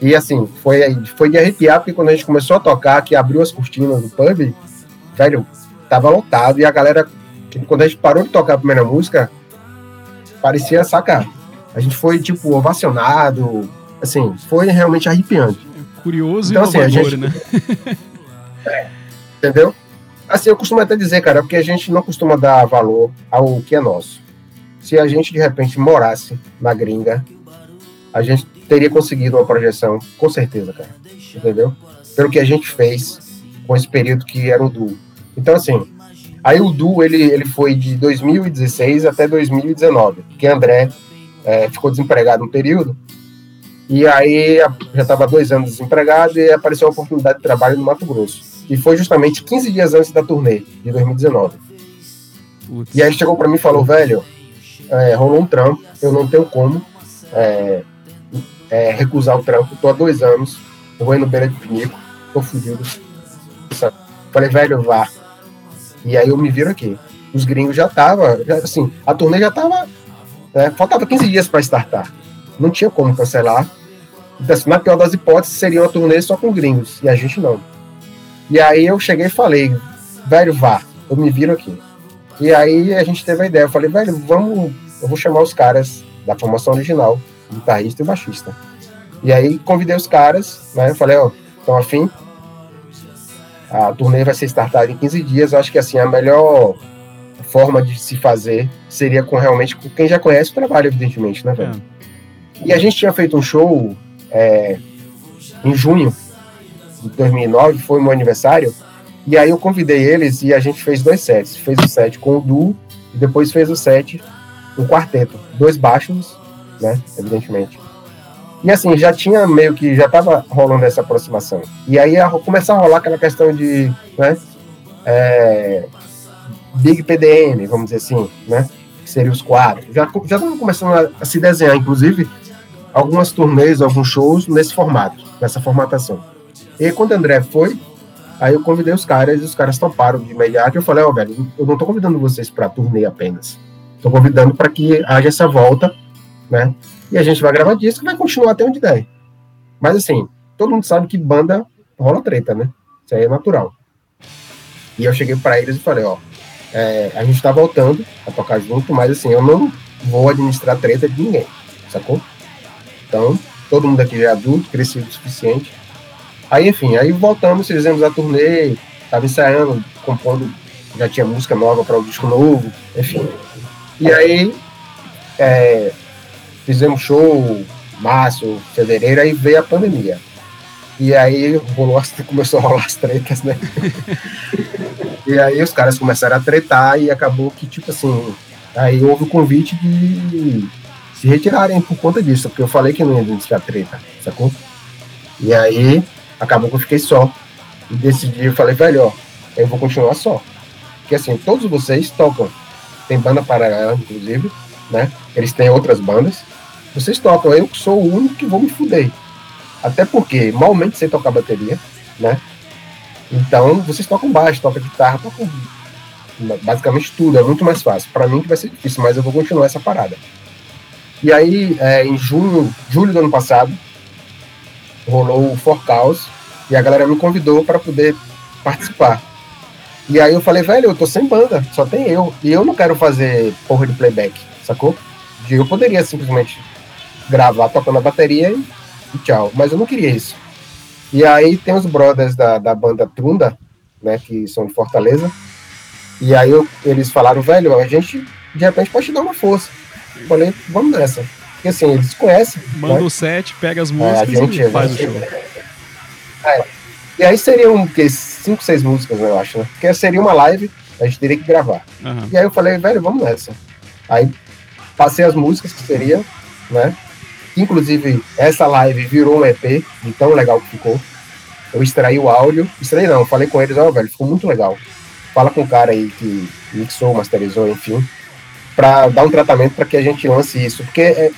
Speaker 2: E assim, foi, foi de arrepiar, porque quando a gente começou a tocar, que abriu as cortinas do pub, velho, tava lotado, e a galera, quando a gente parou de tocar a primeira música, parecia sacar. A gente foi, tipo, ovacionado, assim, foi realmente arrepiante.
Speaker 1: Curioso
Speaker 2: Então,
Speaker 1: e
Speaker 2: assim,
Speaker 1: inovador,
Speaker 2: gente-
Speaker 1: né?
Speaker 2: Entendeu? Assim, eu costumo até dizer, cara, porque a gente não costuma dar valor ao que é nosso. Se a gente, de repente, morasse na gringa, a gente teria conseguido uma projeção, com certeza, cara. Entendeu? Pelo que a gente fez com esse período que era o duo. Então, assim, aí o duo, ele, ele foi de 2016 até 2019, porque André é, ficou desempregado um período, e aí a- já estava dois anos desempregado e apareceu uma oportunidade de trabalho no Mato Grosso. E foi justamente 15 dias antes da turnê, de 2019.
Speaker 1: Putz.
Speaker 2: E aí chegou para mim e falou, velho, é, rolou um trampo, eu não tenho como é, é, recusar o trampo, tô há dois anos, roendo beira de pinico, tô fudido. Falei, velho, vá. E aí eu me viro aqui. Os gringos já tava, assim, a turnê já tava, né, faltava 15 dias para startar. Não tinha como cancelar. Então, assim, na pior das hipóteses, seria uma turnê só com gringos, e a gente não. E aí eu cheguei e falei, velho, vá, eu me viro aqui. E aí a gente teve a ideia, eu falei, velho, vamos, eu vou chamar os caras da formação original, guitarrista e baixista. E aí convidei os caras, né, eu falei, ó, estão afim? A turnê vai ser startada em 15 dias, acho que assim, a melhor forma de se fazer seria com realmente com quem já conhece o trabalho, evidentemente, né, velho? E a gente tinha feito um show é, em junho de 2009, foi o meu aniversário, e aí eu convidei eles e a gente fez dois sets. Fez o set com o duo e depois fez o set um quarteto. Dois baixos, né, evidentemente. E assim, já tinha meio que, já tava rolando essa aproximação. E aí ia começar a rolar aquela questão de, né, é, Big PDM, vamos dizer assim, né, que seriam os quatro. Já estavam começando a, a se desenhar, inclusive, algumas turnês, alguns shows nesse formato, nessa formatação. E aí, quando o André foi, aí eu convidei os caras e os caras toparam de imediato. Eu falei, ó, velho, eu não tô convidando vocês pra turnê apenas. Tô convidando para que haja essa volta, né? E a gente vai gravar disco e vai continuar até onde der. Mas assim, todo mundo sabe que banda rola treta, né? Isso aí é natural. E eu cheguei para eles e falei, ó, é, a gente tá voltando a tocar junto, mas assim, eu não vou administrar treta de ninguém, sacou? Então, todo mundo aqui é adulto, crescido o suficiente. Aí, enfim, aí voltamos, fizemos a turnê, tava ensaiando, compondo, já tinha música nova para o disco novo, enfim. E aí, é, fizemos show, março, fevereiro, aí veio a pandemia. E aí rolou as- começou a rolar as tretas, né? e aí os caras começaram a tretar e acabou que, tipo assim, aí houve o convite de se retirarem por conta disso, porque eu falei que não ia administrar treta, sacou? E aí acabou que eu fiquei só. E decidi, eu falei, velho, ó, eu vou continuar só. Porque assim, todos vocês tocam. Tem banda paralela, inclusive, né? Eles têm outras bandas. Vocês tocam, eu que sou o único que vou me fuder. Até porque malmente sei tocar bateria, né? Então, vocês tocam baixo, tocam guitarra, tocam basicamente tudo, é muito mais fácil. Para mim que vai ser difícil, mas eu vou continuar essa parada. E aí, é, em junho, julho do ano passado, rolou o For Chaos e a galera me convidou para poder participar. E aí eu falei, velho, eu tô sem banda, só tem eu. E eu não quero fazer porra de playback, sacou? Eu poderia simplesmente gravar tocando a bateria e, e tchau. Mas eu não queria isso. E aí tem os brothers da, da banda Trunda, né, que são de Fortaleza. E aí eu- eles falaram, velho, a gente de repente pode te dar uma força. Eu falei, vamos nessa. Porque assim, eles conhecem.
Speaker 1: Manda
Speaker 2: né?
Speaker 1: o set, pega as
Speaker 2: É, a
Speaker 1: músicas
Speaker 2: gente,
Speaker 1: e faz
Speaker 2: a
Speaker 1: o
Speaker 2: gente-
Speaker 1: show.
Speaker 2: E aí seriam o quê? cinco, seis músicas, eu acho, né? Porque seria uma live, a gente teria que gravar.
Speaker 1: Aham.
Speaker 2: E aí eu falei, velho, vamos nessa. Aí passei as músicas que seria, né? Inclusive, essa live virou um EP, de tão legal que ficou. Eu extraí o áudio. Extraí não, falei com eles, ó, velho, ficou muito legal. Fala com o cara aí que mixou, masterizou, enfim, pra dar um tratamento para que a gente lance isso. Porque é,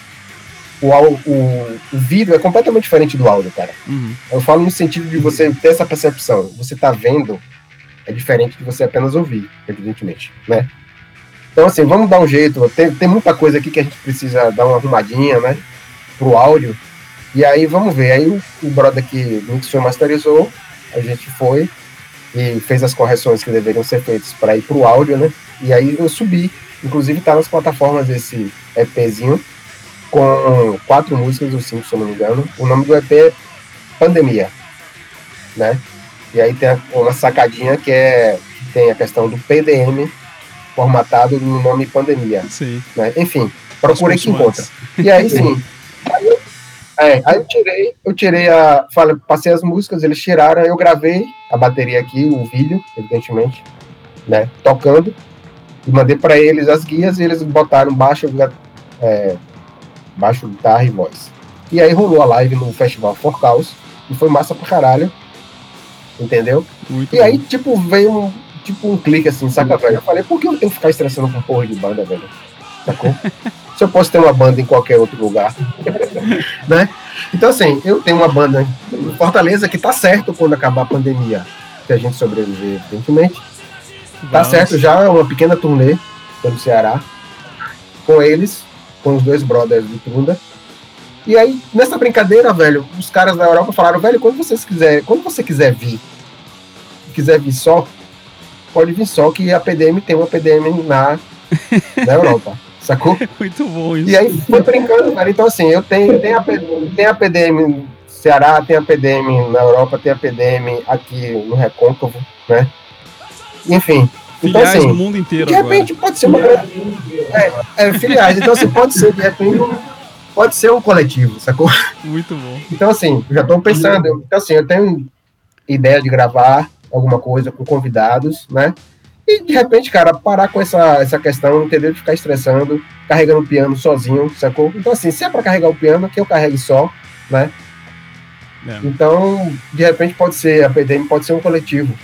Speaker 2: o, o, o vídeo é completamente diferente do áudio, cara.
Speaker 1: Uhum.
Speaker 2: Eu falo no sentido de você ter essa percepção. Você tá vendo é diferente de você apenas ouvir, evidentemente, né? Então, assim, vamos dar um jeito. Tem, tem muita coisa aqui que a gente precisa dar uma arrumadinha, né? Pro áudio. E aí, vamos ver. Aí, o, o brother que mixou masterizou, a gente foi e fez as correções que deveriam ser feitas para ir pro áudio, né? E aí, eu subi. Inclusive, tá nas plataformas esse EPzinho com quatro músicas, ou cinco, se eu não me engano. O nome do EP é Pandemia, né? E aí tem uma sacadinha que é tem a questão do PDM formatado no nome Pandemia,
Speaker 1: Sim.
Speaker 2: né? Enfim, procurei que encontra. E aí sim, aí eu, é, aí eu tirei, eu tirei a, falei, passei as músicas, eles tiraram, eu gravei a bateria aqui, o vídeo, evidentemente, né? Tocando e mandei para eles as guias e eles botaram baixo, é, baixo guitarra e voz. E aí rolou a live no Festival For Caos e foi massa pra caralho. Entendeu?
Speaker 1: Muito
Speaker 2: E aí, tipo, veio um, tipo, um clique assim, saca, velho? Eu falei, por que eu tenho que ficar estressando com porra de banda, velho? Sacou? Se eu posso ter uma banda em qualquer outro lugar. né? Então, assim, eu tenho uma banda em Fortaleza que tá certo quando acabar a pandemia. Se a gente sobreviver, evidentemente. Tá certo já uma pequena turnê pelo Ceará. Com eles, com os dois brothers do Trunda. E aí, nessa brincadeira, velho, os caras da Europa falaram, velho, quando vocês quiser, quando você quiser vir, quiser vir só, pode vir só que a PDM tem uma PDM na, na Europa. Sacou?
Speaker 1: Muito bom isso.
Speaker 2: E aí foi brincando, velho. Então, assim, eu tenho, tenho a, tem a PDM no Ceará, tem a PDM na Europa, tem a PDM aqui no Recôncavo, né? Enfim. Então,
Speaker 1: Filiais
Speaker 2: assim,
Speaker 1: no mundo inteiro
Speaker 2: de
Speaker 1: agora.
Speaker 2: repente pode ser uma. É, é, filiais. Então, assim, pode ser, de repente, pode ser um coletivo, sacou?
Speaker 1: Muito bom.
Speaker 2: Então, assim, já estou pensando. Então, assim, eu tenho ideia de gravar alguma coisa com convidados, né? E, de repente, cara, parar com essa, essa questão, entendeu? De ficar estressando, carregando o piano sozinho, sacou? Então, assim, se é para carregar o piano, que eu carregue só, né?
Speaker 1: É.
Speaker 2: Então, de repente, pode ser, a PDM pode ser um coletivo,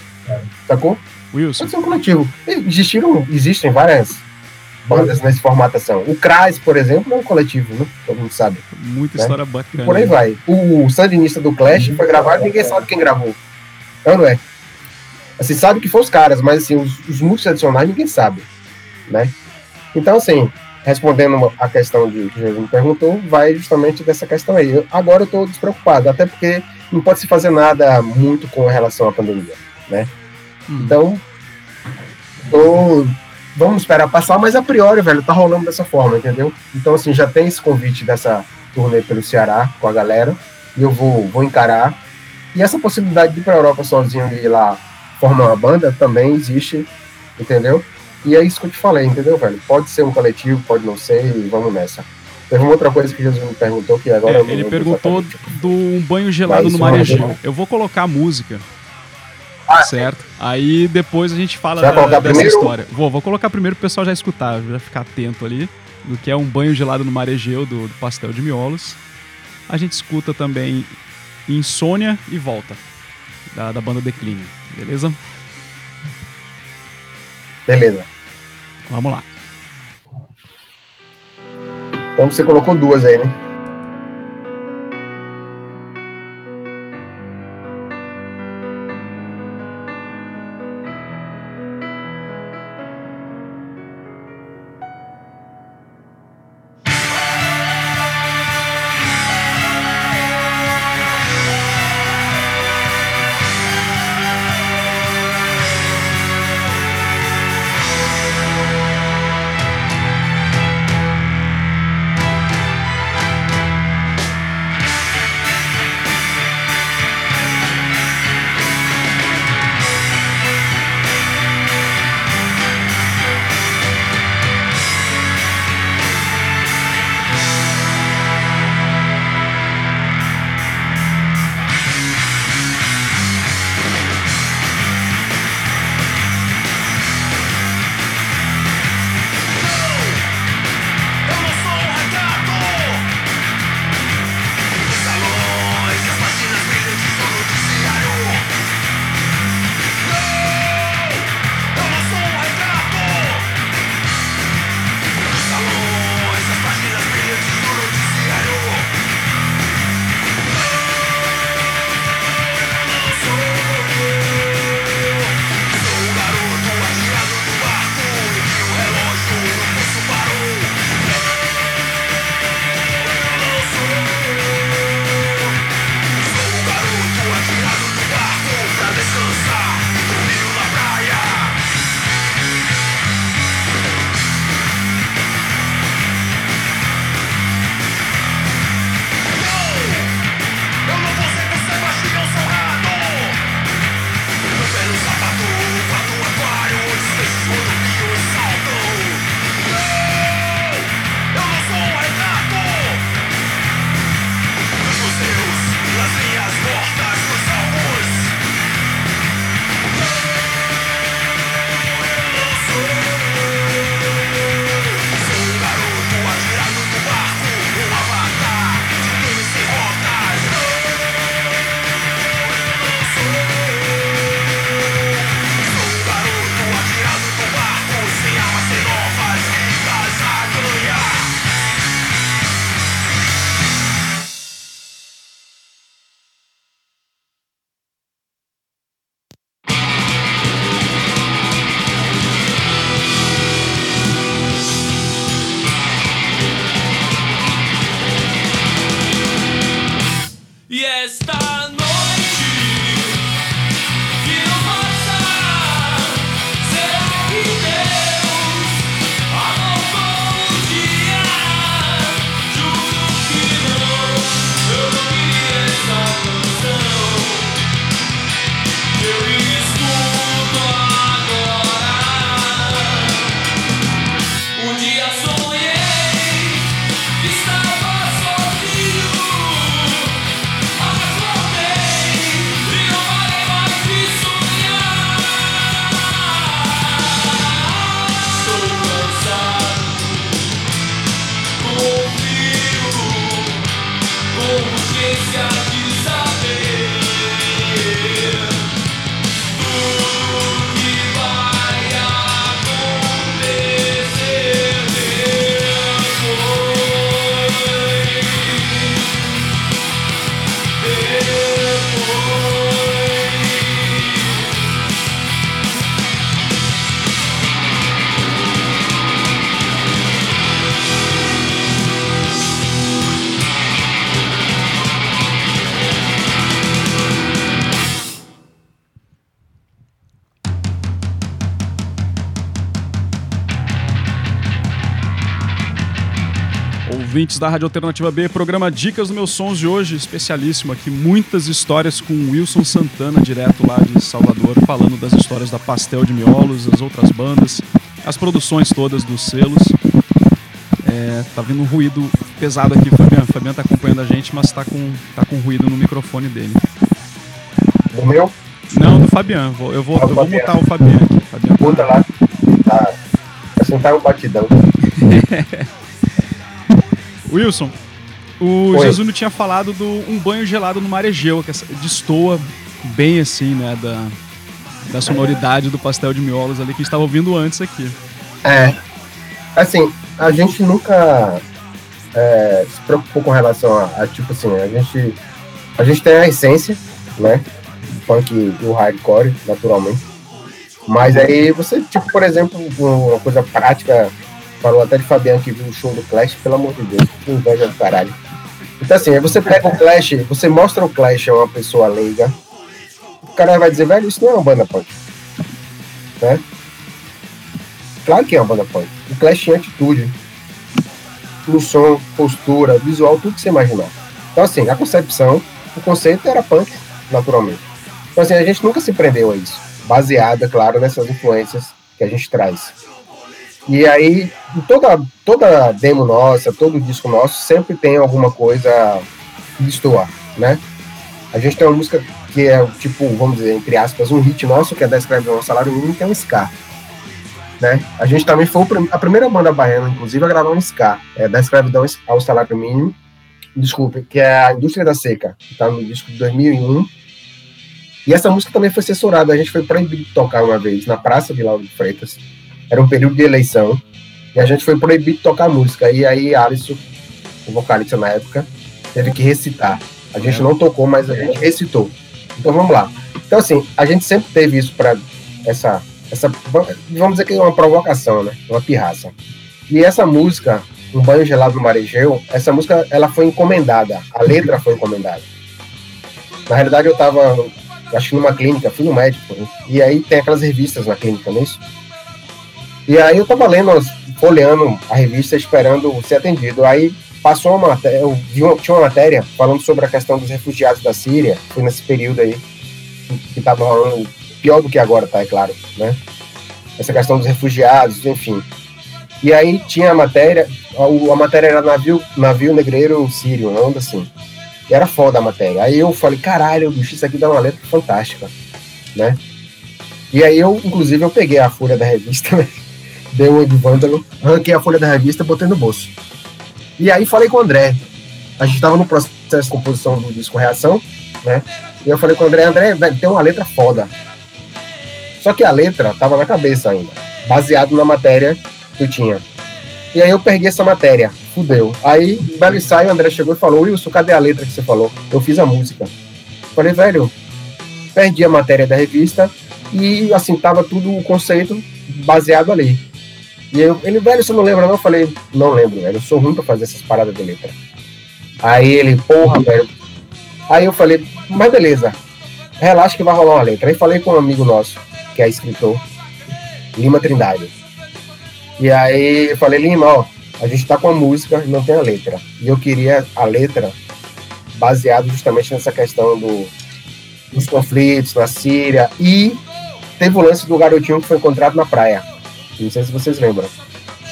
Speaker 2: sacou?
Speaker 1: Wilson,
Speaker 2: Pode ser um coletivo. Existiram, existem várias bandas nessa formatação. O CRAS, por exemplo, é um coletivo, né? Todo mundo sabe.
Speaker 1: muita
Speaker 2: né?
Speaker 1: história bacana.
Speaker 2: Por aí vai. O sandinista do Clash foi gravado e ninguém sabe quem gravou. Não, não é? Assim, sabe que foi os caras, mas assim, os, os músicos adicionais ninguém sabe, né? Então, assim, respondendo a questão de que Jesus me perguntou, vai justamente dessa questão aí. Eu- agora eu estou despreocupado, até porque não pode se fazer nada muito com relação à pandemia, né?
Speaker 1: Hum.
Speaker 2: Então, tô- vamos esperar passar, mas a priori, velho, tá rolando dessa forma, entendeu? Então, assim, já tem esse convite dessa turnê pelo Ceará com a galera, e eu vou, vou encarar. E essa possibilidade de ir pra Europa sozinho e ir lá formar uma banda também existe, entendeu? E é isso que eu te falei, entendeu, velho? Pode ser um coletivo, pode não ser, e vamos nessa. Teve uma outra coisa que Jesus me perguntou, que agora
Speaker 1: É,
Speaker 2: não
Speaker 1: ele perguntou do um banho gelado
Speaker 2: Mas
Speaker 1: no
Speaker 2: é
Speaker 1: Marejão. Eu vou colocar a música.
Speaker 2: Ah,
Speaker 1: certo? Aí depois a gente fala da- dessa
Speaker 2: primeiro?
Speaker 1: história. Vou, vou colocar primeiro pro pessoal já escutar, já ficar atento ali. Do que é um banho gelado no Marejeu do, do Pastel de Miolos. A gente escuta também Insônia e Volta, da, da banda Decline. Beleza?
Speaker 2: Beleza.
Speaker 1: Vamos lá.
Speaker 2: Então você colocou duas aí, né?
Speaker 1: Ouvintes da Rádio Alternativa B, programa Dicas dos Meus Sons de hoje, especialíssimo aqui, muitas histórias com Wilson Santana, direto lá de Salvador, falando das histórias da Pastel de Miolos, das outras bandas, as produções todas dos selos. É, tá vindo um ruído pesado aqui, Fabiano. Fabiano tá acompanhando a gente, mas tá com, tá com ruído no microfone dele.
Speaker 2: O meu,
Speaker 1: Não, do Fabiano. Eu vou,
Speaker 2: Ah,
Speaker 1: eu vou mutar o Fabiano aqui. Fabiano tá-
Speaker 2: lá, tá, vai sentar um batidão.
Speaker 1: Wilson, o
Speaker 2: Oi.
Speaker 1: Jesus tinha falado do um banho gelado no Marejeu, que essa- destoa bem assim, né, da, da sonoridade do pastel de miolos ali que a gente estava ouvindo antes aqui.
Speaker 2: É. Assim, a gente nunca é, se preocupou com relação a, a, tipo assim, a gente. A gente tem a essência, né? Do Punk e o hardcore, naturalmente. Mas aí você, tipo, por exemplo, uma coisa prática, falou até de Fabiano que viu o show do Clash, pelo amor de Deus, que inveja do caralho. Então assim, aí você pega o Clash, você mostra o Clash a uma pessoa leiga, o cara vai dizer, velho, isso não é uma banda punk. Né? Claro que é uma banda punk. O Clash tinha atitude. No som, postura, visual, tudo que você imaginar. Então, assim, a concepção, o conceito era punk, naturalmente. Então, assim, a gente nunca se prendeu a isso. Baseada, claro, nessas influências que a gente traz. E aí, toda, toda demo nossa, todo disco nosso, sempre tem alguma coisa que destoar, né? A gente tem uma música que é, tipo, vamos dizer, entre aspas, um hit nosso, que é da Escravidão ao Salário Mínimo, que é um ska né? A gente também foi a primeira banda baiana, inclusive, a gravar um ska, é, da escravidão ao salário mínimo, desculpe, que é a Indústria da Seca, que tá no disco de 2001. E essa música também foi censurada, a gente foi proibido de tocar uma vez na Praça de Lauro de Freitas. Era um período de eleição, e a gente foi proibido de tocar música. E aí Alisson, o vocalista na época, teve que recitar. A gente não tocou, mas a gente recitou. Então vamos lá. Então assim, a gente sempre teve isso para essa essa vamos dizer que é uma provocação, né? Uma pirraça. E essa música, Um Banho Gelado no Marejeu, essa música ela foi encomendada, a letra foi encomendada. Na realidade eu tava, acho que numa clínica, fui no médico, né? e aí tem aquelas revistas na clínica, não é isso? E aí eu tava lendo, folheando a revista, esperando ser atendido. Aí passou uma matéria, eu vi uma, tinha uma matéria falando sobre a questão dos refugiados da Síria, foi nesse período aí, que tava rolando pior do que agora, tá, é claro, né? Essa questão dos refugiados, enfim. E aí tinha a matéria, a, a matéria era navio, navio negreiro sírio, onda assim. E era foda a matéria. Aí eu falei, caralho, bicho, isso aqui dá uma letra fantástica, né? E aí eu, inclusive, eu peguei a folha da revista, né? Dei uma de vândalo, arranquei a folha da revista e botei no bolso. E aí falei com o André. A gente tava no processo de composição do disco Reação, né? E eu falei com o André, André, velho, tem uma letra foda. Só que a letra tava na cabeça ainda, baseado na matéria que eu tinha. E aí eu perdi essa matéria, fudeu. Aí, belo ensaio, o André chegou e falou, Wilson, cadê a letra que você falou? Eu fiz a música. Falei, velho, perdi a matéria da revista e, assim, tava tudo o conceito baseado ali. E eu, ele, velho, você não lembra não? Eu falei, não lembro, velho, eu sou ruim pra fazer essas paradas de letra. Aí ele, porra, velho. Aí eu falei, mas beleza, relaxa que vai rolar uma letra. Aí falei com um amigo nosso, que é escritor, Lima Trindade. E aí eu falei, Lima, ó, a gente tá com a música e não tem a letra. E eu queria a letra baseado justamente nessa questão do, dos conflitos na Síria. E teve o lance do garotinho que foi encontrado na praia. Não sei se vocês lembram.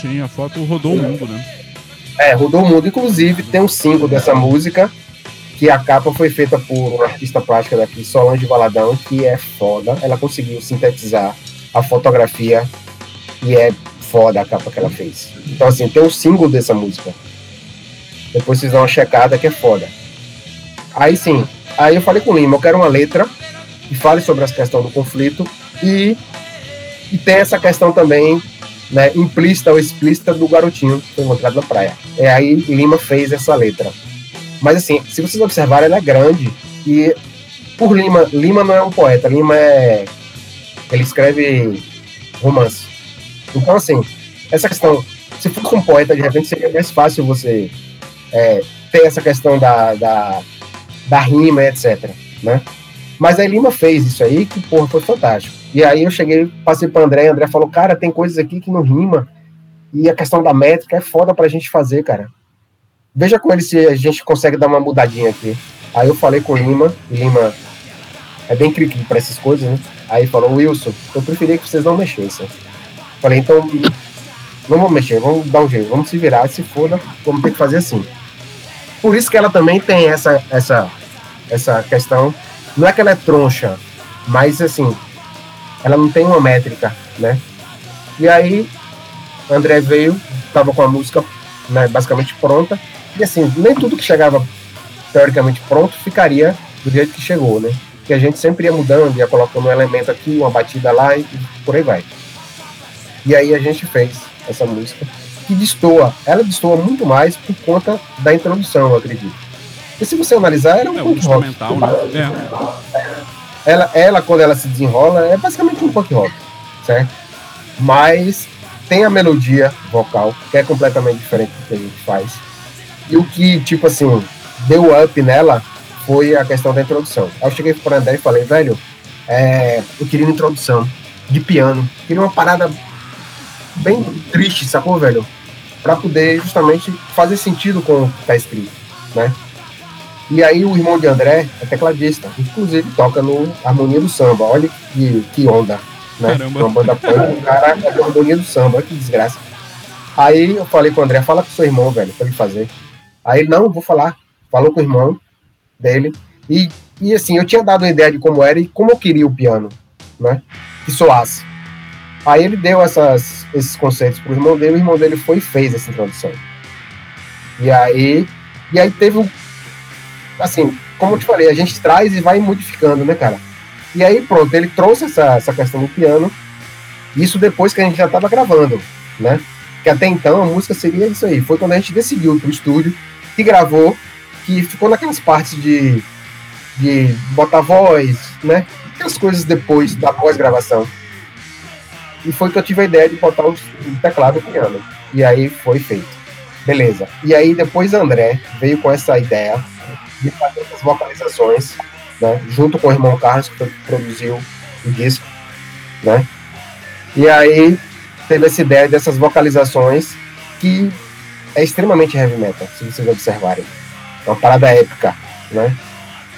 Speaker 1: Sim, a foto rodou o mundo, né?
Speaker 2: É, rodou o mundo. Inclusive, tem um single dessa música, que a capa foi feita por uma artista plástica daqui, Solange Valadão, que é foda. Ela conseguiu sintetizar a fotografia e é foda a capa que ela fez. Então, assim, tem um single dessa música. Depois vocês dão uma checada que é foda. Aí sim, aí eu falei com o Lima, eu quero uma letra que fale sobre essa questão do conflito e, e tem essa questão também né, implícita ou explícita do garotinho que foi encontrado na praia. É aí Lima fez essa letra. Mas assim, se vocês observarem, ela é grande e por Lima, Lima não é um poeta, Lima é ele escreve romance. Então assim, essa questão, se fosse um poeta, de repente seria mais fácil você é, ter essa questão da, da, da rima, etc. Né? Mas aí Lima fez isso aí, que porra, foi fantástico. E aí eu cheguei, passei para André, André falou, cara, tem coisas aqui que não rima. E a questão da métrica é foda pra gente fazer, cara. veja com ele se a gente consegue dar uma mudadinha aqui. Aí eu falei com o Lima, e Lima é bem crítico para essas coisas, né? Aí falou, Wilson, eu preferia que vocês não mexessem. Falei, então, não vamos mexer, vamos dar um jeito, vamos se virar, se foda, vamos ter que fazer assim. Por isso que ela também tem essa, essa, essa questão, não é que ela é troncha, mas assim, ela não tem uma métrica, né? E aí, André veio, tava com a música né, basicamente pronta, e assim, nem tudo que chegava teoricamente pronto ficaria do jeito que chegou, né? Que a gente sempre ia mudando, ia colocando um elemento aqui, uma batida lá e por aí vai. E aí a gente fez essa música que destoa, ela destoa muito mais por conta da introdução, eu acredito. E se você analisar, ela é um
Speaker 1: É,
Speaker 2: rock.
Speaker 1: instrumental, né?
Speaker 2: Ela, ela, quando ela se desenrola, é basicamente um punk rock, certo? Mas tem a melodia vocal, que é completamente diferente do que a gente faz. E o que, tipo assim, deu up nela foi a questão da introdução. Aí eu cheguei pro André e falei, velho, é, eu queria uma introdução de piano. Queria uma parada bem triste, sacou, velho? Pra poder justamente fazer sentido com o que tá escrito, né? E aí o irmão de André é tecladista, inclusive toca no Harmonia do Samba. Olha que, que onda, né?
Speaker 1: Caramba.
Speaker 2: Uma banda punk, o cara é Harmonia do Samba, olha que desgraça. Aí eu falei com o André, fala com seu irmão, velho, pra ele fazer. Aí ele, não, vou falar. Falou com o irmão dele. E, e assim, eu tinha dado uma ideia de como era e como eu queria o piano, né? Que soasse. Aí ele deu essas, esses conceitos pro irmão dele, o irmão dele foi e fez essa introdução. E aí, e aí teve um. Assim, como eu te falei, a gente traz e vai modificando, né, cara? E aí, pronto, ele trouxe essa, essa questão do piano. Isso depois que a gente já estava gravando, né? Que até então a música seria isso aí. Foi quando a gente decidiu pro estúdio, que gravou, que ficou naquelas partes de, de botar voz, né? Aquelas coisas depois da pós-gravação. E foi que eu tive a ideia de botar o teclado e o piano. E aí foi feito. Beleza. E aí depois André veio com essa ideia fazer essas vocalizações, né? Junto com o irmão Carlos, que produziu o disco, né? E aí teve essa ideia dessas vocalizações que é extremamente heavy metal, se vocês observarem. É uma parada épica, né?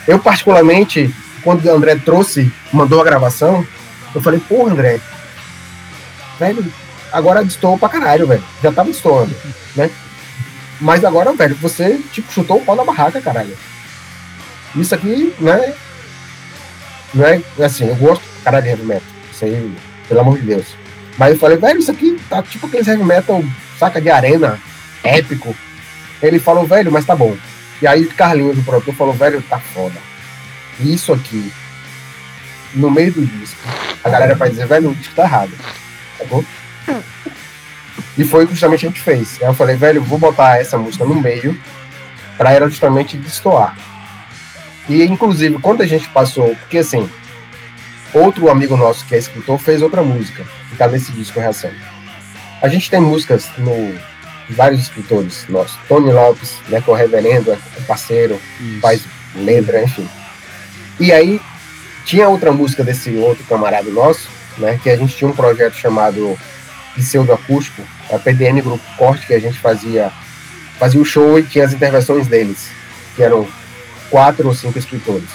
Speaker 2: Eu, particularmente, quando o André trouxe, mandou a gravação, eu falei, porra, André, velho, agora destoou pra caralho, velho. Já tava destoando, né? Mas agora, velho, você, tipo, chutou o pau na barraca, caralho. Isso aqui, né? Não é, assim, eu gosto, caralho, de heavy metal. Isso aí, pelo amor de Deus. Mas eu falei, velho, isso aqui tá tipo aqueles heavy metal, saca, de arena, épico. Ele falou, velho, mas tá bom. E aí o Carlinhos, o produtor, falou, velho, tá foda. Isso aqui, no meio do disco, a galera vai dizer, velho, o disco tá errado. Tá bom? E foi o que justamente a gente fez. Aí eu falei, velho, vou botar essa música no meio pra ela justamente destoar. E inclusive, quando a gente passou, porque assim, outro amigo nosso que é escritor fez outra música, que tá nesse disco Reação. A gente tem músicas no vários escritores nossos. Tony Lopes, né, que é o reverendo, é parceiro,
Speaker 1: Isso.
Speaker 2: faz letra, enfim. E aí tinha outra música desse outro camarada nosso, né, que a gente tinha um projeto chamado Pseudo Acústico, a PDN Grupo Corte, que a gente fazia fazia o show e tinha as intervenções deles, que eram quatro ou cinco escritores.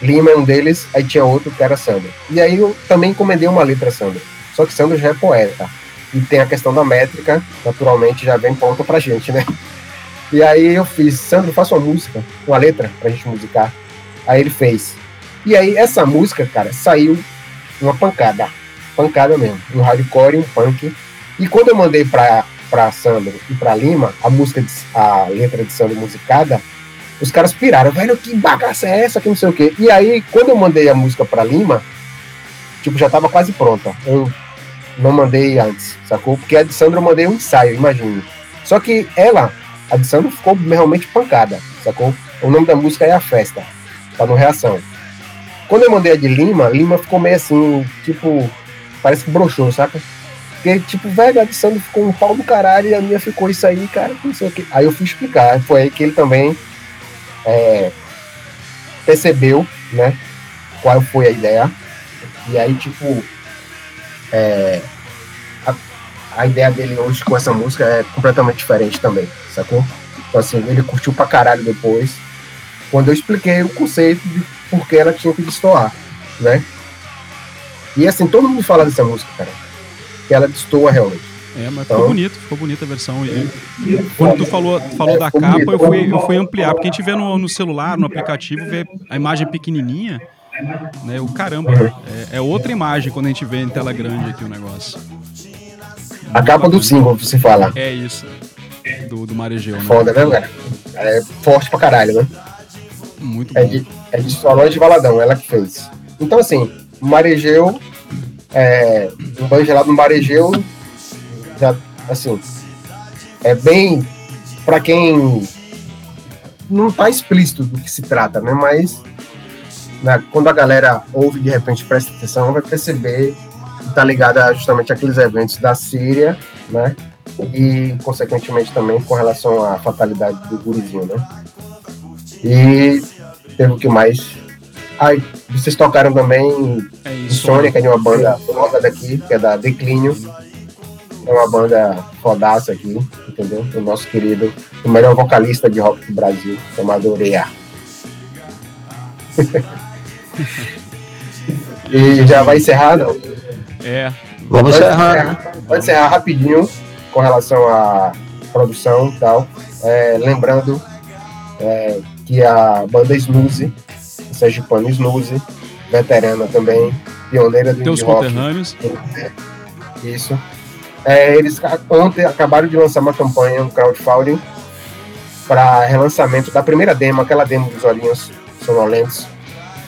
Speaker 2: Lima é um deles, aí tinha outro que era Sandro. E aí eu também encomendei uma letra Sandro. Só que Sandro já é poeta. E tem a questão da métrica, naturalmente já vem pronta pra gente, né? E aí eu fiz, Sandro, faça uma música, uma letra pra gente musicar. Aí ele fez. E aí essa música, cara, saiu uma pancada. Pancada mesmo. Um hardcore, um punk. E quando eu mandei pra, pra Sandro e pra Lima, a música, de- a letra de Sandro musicada, os caras piraram, velho, que bagaça é essa, que não sei o quê. E aí, quando eu mandei a música pra Lima, tipo, já tava quase pronta. Eu não mandei antes, sacou? Porque a de Sandro eu mandei um ensaio, imagine. Só que ela, a de Sandro ficou realmente pancada, sacou? O nome da música é A Festa, tá no Reação. Quando eu mandei a de Lima, Lima ficou meio assim, tipo, parece que broxou, saca? Porque, tipo, velho, a de Sandro ficou um pau do caralho e a minha ficou isso aí, cara, não sei o quê. Aí eu fui explicar, foi aí que ele também é, percebeu, né, qual foi a ideia. E aí, tipo, é, a, a ideia dele hoje com essa música é completamente diferente também, sacou? Então, assim, ele curtiu pra caralho depois. Quando eu expliquei o conceito de por que ela tinha que destoar, né? E assim, todo mundo fala dessa música, cara. Que ela destoa realmente.
Speaker 1: É, mas
Speaker 2: Então-
Speaker 1: ficou bonito, ficou bonita a versão. E quando tu falou, falou
Speaker 2: É,
Speaker 1: da capa, eu fui, eu fui ampliar, porque a gente vê no, no celular, no aplicativo, vê a imagem pequenininha, né? O caramba,
Speaker 2: Uhum.
Speaker 1: é, é outra imagem quando a gente vê em tela grande aqui o negócio.
Speaker 2: A capa do single, você fala.
Speaker 1: É isso. Do, do Marejeu, né?
Speaker 2: Foda, né, cara? É forte pra caralho, né?
Speaker 1: Muito
Speaker 2: É
Speaker 1: bom.
Speaker 2: de, é de Solange Valadão, ela que fez. Então, assim, Marejeu, é, um banho gelado no Marejeu, já, assim, é bem, pra quem não tá explícito do que se trata, né, mas né, quando a galera ouve, de repente, presta atenção, vai perceber que tá ligada justamente àqueles eventos da Síria, né, e, consequentemente, também com relação à fatalidade do gurizinho, né. E teve o que mais? Ai, vocês tocaram também
Speaker 1: É isso.
Speaker 2: Insônia, que é de uma banda foda daqui, que é da Declínio. É uma banda fodaça aqui, entendeu? O nosso querido, o melhor vocalista de rock do Brasil, chamado Oreia. e já vai encerrar, não?
Speaker 1: É,
Speaker 3: Vamos
Speaker 2: Pode
Speaker 3: encerrar.
Speaker 2: pode encerrar rapidinho com relação à produção e tal. É, lembrando é, que a banda Snooze, Sergipano Snooze, veterana também, pioneira do
Speaker 1: teus
Speaker 2: indie rock,
Speaker 1: conterrâneos.
Speaker 2: isso. É, eles ontem acabaram de lançar uma campanha, um crowdfunding, para relançamento da primeira demo, aquela demo dos olhinhos sonolentos.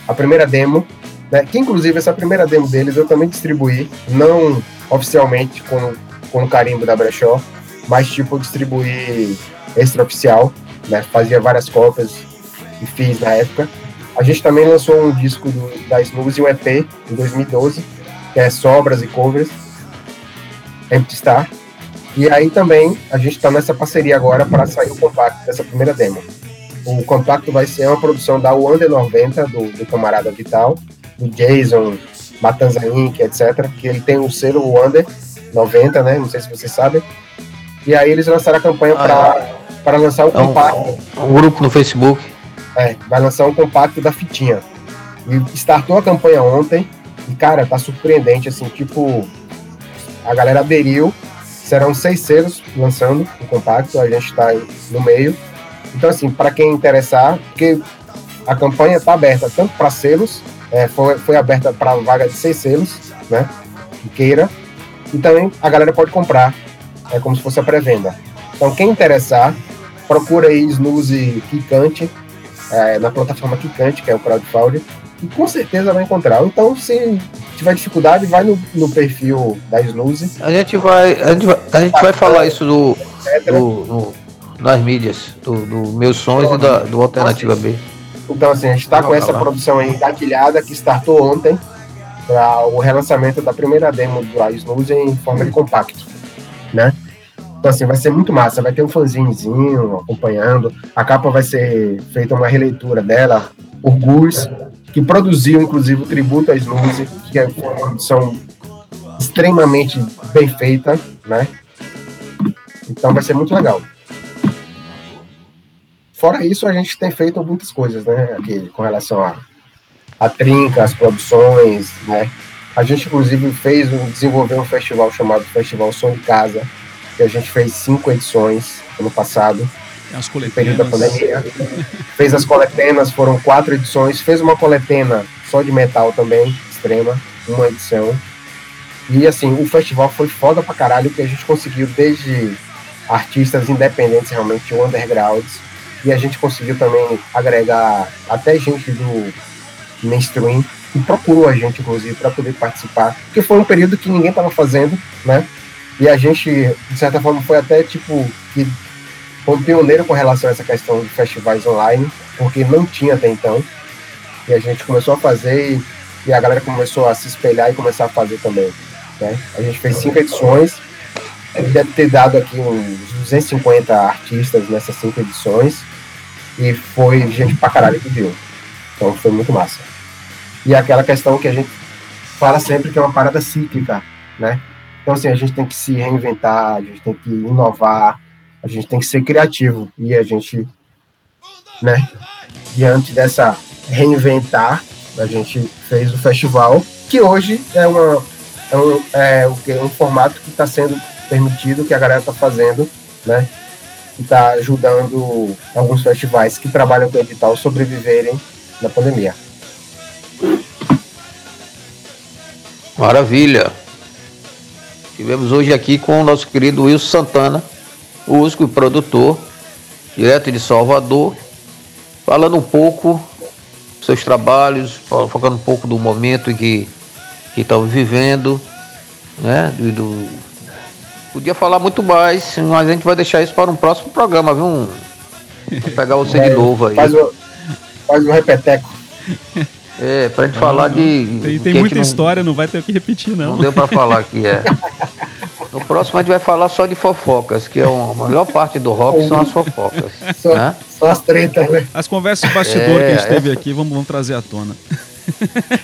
Speaker 2: A primeira demo, né, que inclusive essa primeira demo deles eu também distribuí, não oficialmente com, com o carimbo da Brechó, mas tipo distribuí extraoficial, né, fazia várias cópias e fiz na época. A gente também lançou um disco do, da Snooze, um EP, em 2012, que é Sobras e Covers, Empty Star. E aí também a gente está nessa parceria agora para sair o compacto dessa primeira demo. O compacto vai ser uma produção da Under 90, do, do camarada Vital, do Jason, Matanza Inc., etc., que ele tem o selo Under 90, né? Não sei se vocês sabem. E aí eles lançaram a campanha
Speaker 3: Ah,
Speaker 2: para lançar o
Speaker 3: É um-
Speaker 2: compacto.
Speaker 3: Um grupo no Facebook.
Speaker 2: É, vai lançar um compacto da fitinha. E startou a campanha ontem. E, cara, tá surpreendente, assim, tipo, a galera aderiu. Serão seis selos lançando o compacto, a gente tá aí no meio. Então, assim, para quem interessar, porque a campanha tá aberta tanto para selos, é, foi, foi aberta para vaga de seis selos, né? Que queira. E também a galera pode comprar, é como se fosse a pré-venda. Então, quem interessar, procura aí Snooze Kikante, é, na plataforma Kikante, que é o crowdfunding, e com certeza vai encontrar. Então, se tiver dificuldade, vai no, no perfil da Snooze,
Speaker 3: A gente vai, a gente vai, a gente vai falar isso do, do- nas mídias, do, do Meus Sons e da, do Alternativa B.
Speaker 2: Então, assim, a gente está com essa
Speaker 3: lá.
Speaker 2: produção aí engatilhada que startou ontem para o relançamento da primeira demo do Snooze em forma de compacto, né? Então, assim, vai ser muito massa. Vai ter um fanzinezinho acompanhando. A capa vai ser feita uma releitura dela por Gus, que produziu, inclusive, o tributo a Snooze, que é uma produção extremamente bem feita, né? Então vai ser muito legal. Fora isso, a gente tem feito muitas coisas, né? Aqui, com relação a, a trinca, as produções, né? A gente, inclusive, fez desenvolveu um festival chamado Festival Som em Casa, que a gente fez cinco edições ano passado,
Speaker 1: As
Speaker 2: no período da pandemia. Fez as coletenas, foram quatro edições. Fez uma coletena só de metal também, extrema, uma edição. E assim, o festival foi foda pra caralho, que a gente conseguiu desde artistas independentes, realmente, undergrounds, e a gente conseguiu também agregar até gente do mainstream, que procurou a gente, inclusive, para poder participar, porque foi um período que ninguém tava fazendo, né? E a gente, de certa forma, foi até tipo que foi pioneiro com relação a essa questão de festivais online, porque não tinha até então. E a gente começou a fazer e, e a galera começou a se espelhar e começar a fazer também. Né? A gente fez cinco edições, deve ter dado aqui uns 250 artistas nessas cinco edições, e foi gente pra caralho que viu. Então foi muito massa. E aquela questão que a gente fala sempre que é uma parada cíclica, né? Então, assim, a gente tem que se reinventar, a gente tem que inovar, A gente tem que ser criativo e a gente, né, diante dessa reinventar, a gente fez o festival, que hoje é, uma, é, um, é que- um formato que está sendo permitido, que a galera está fazendo, né, e está ajudando alguns festivais que trabalham com edital sobreviverem na pandemia.
Speaker 3: Maravilha. Tivemos hoje aqui com o nosso querido Wilson Santana, músico e produtor, direto de Salvador, falando um pouco dos seus trabalhos, fal- falando um pouco do momento que que estamos vivendo, né? Do, do- Podia falar muito mais, mas a gente vai deixar isso para um próximo programa, viu? Vou pegar você de
Speaker 2: É,
Speaker 3: novo aí.
Speaker 2: Faz o, faz o repeteco.
Speaker 3: É, pra gente falar de.
Speaker 1: Tem, tem muita
Speaker 3: não-
Speaker 1: história, não vai ter o que repetir,
Speaker 3: Não
Speaker 1: não.
Speaker 3: deu pra falar que é. No próximo a gente vai falar só de fofocas, que é uma- a melhor parte do rock são as fofocas.
Speaker 2: Só,
Speaker 3: Né?
Speaker 2: só as tretas, né?
Speaker 1: As conversas de bastidor que a gente
Speaker 3: É,
Speaker 1: teve
Speaker 3: essa-
Speaker 1: aqui, vamos, vamos trazer à tona.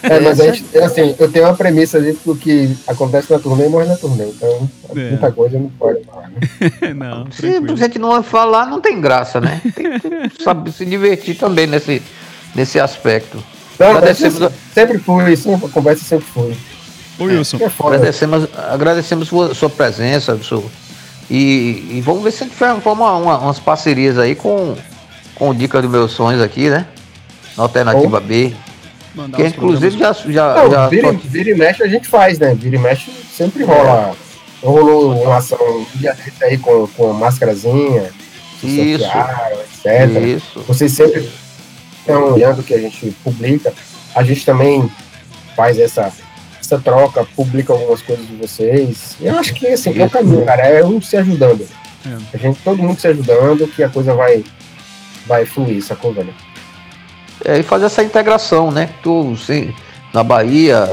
Speaker 2: É, mas a gente, assim, eu tenho uma premissa ali do que acontece na turnê morre na turnê. Então,
Speaker 1: É.
Speaker 2: muita coisa não pode falar. Né?
Speaker 1: não,
Speaker 3: Se
Speaker 1: tranquilo.
Speaker 3: a gente não falar, não tem graça, né? Tem que saber se divertir também nesse, nesse aspecto. Agradecemos
Speaker 2: assim, sempre fui, sempre, a conversa sempre foi.
Speaker 1: Ô, Wilson,
Speaker 2: é foda.
Speaker 3: Agradecemos, agradecemos sua, sua presença, seu, e, e vamos ver se a gente faz uma, uma- umas parcerias aí com, com o Dica dos Meus Sonhos aqui, né? Na Alternativa B.
Speaker 1: mandar
Speaker 3: Que inclusive já. já,
Speaker 2: Não,
Speaker 3: já
Speaker 2: vira, vira e mexe a gente faz, né? Vira e mexe sempre rola. Rolou uma ação aí com, com máscarazinha,
Speaker 3: Isso.
Speaker 2: etc.
Speaker 3: Isso.
Speaker 2: Vocês sempre estão olhando o que a gente publica. A gente também faz essa, essa troca, publica algumas coisas de vocês. Eu acho que assim, é o caminho, cara. É um se ajudando.
Speaker 1: É.
Speaker 2: A gente, todo mundo se ajudando, que a coisa vai, vai fluir, sacou, velho?
Speaker 3: É, e fazer essa integração, né? Tu, sim, na Bahia,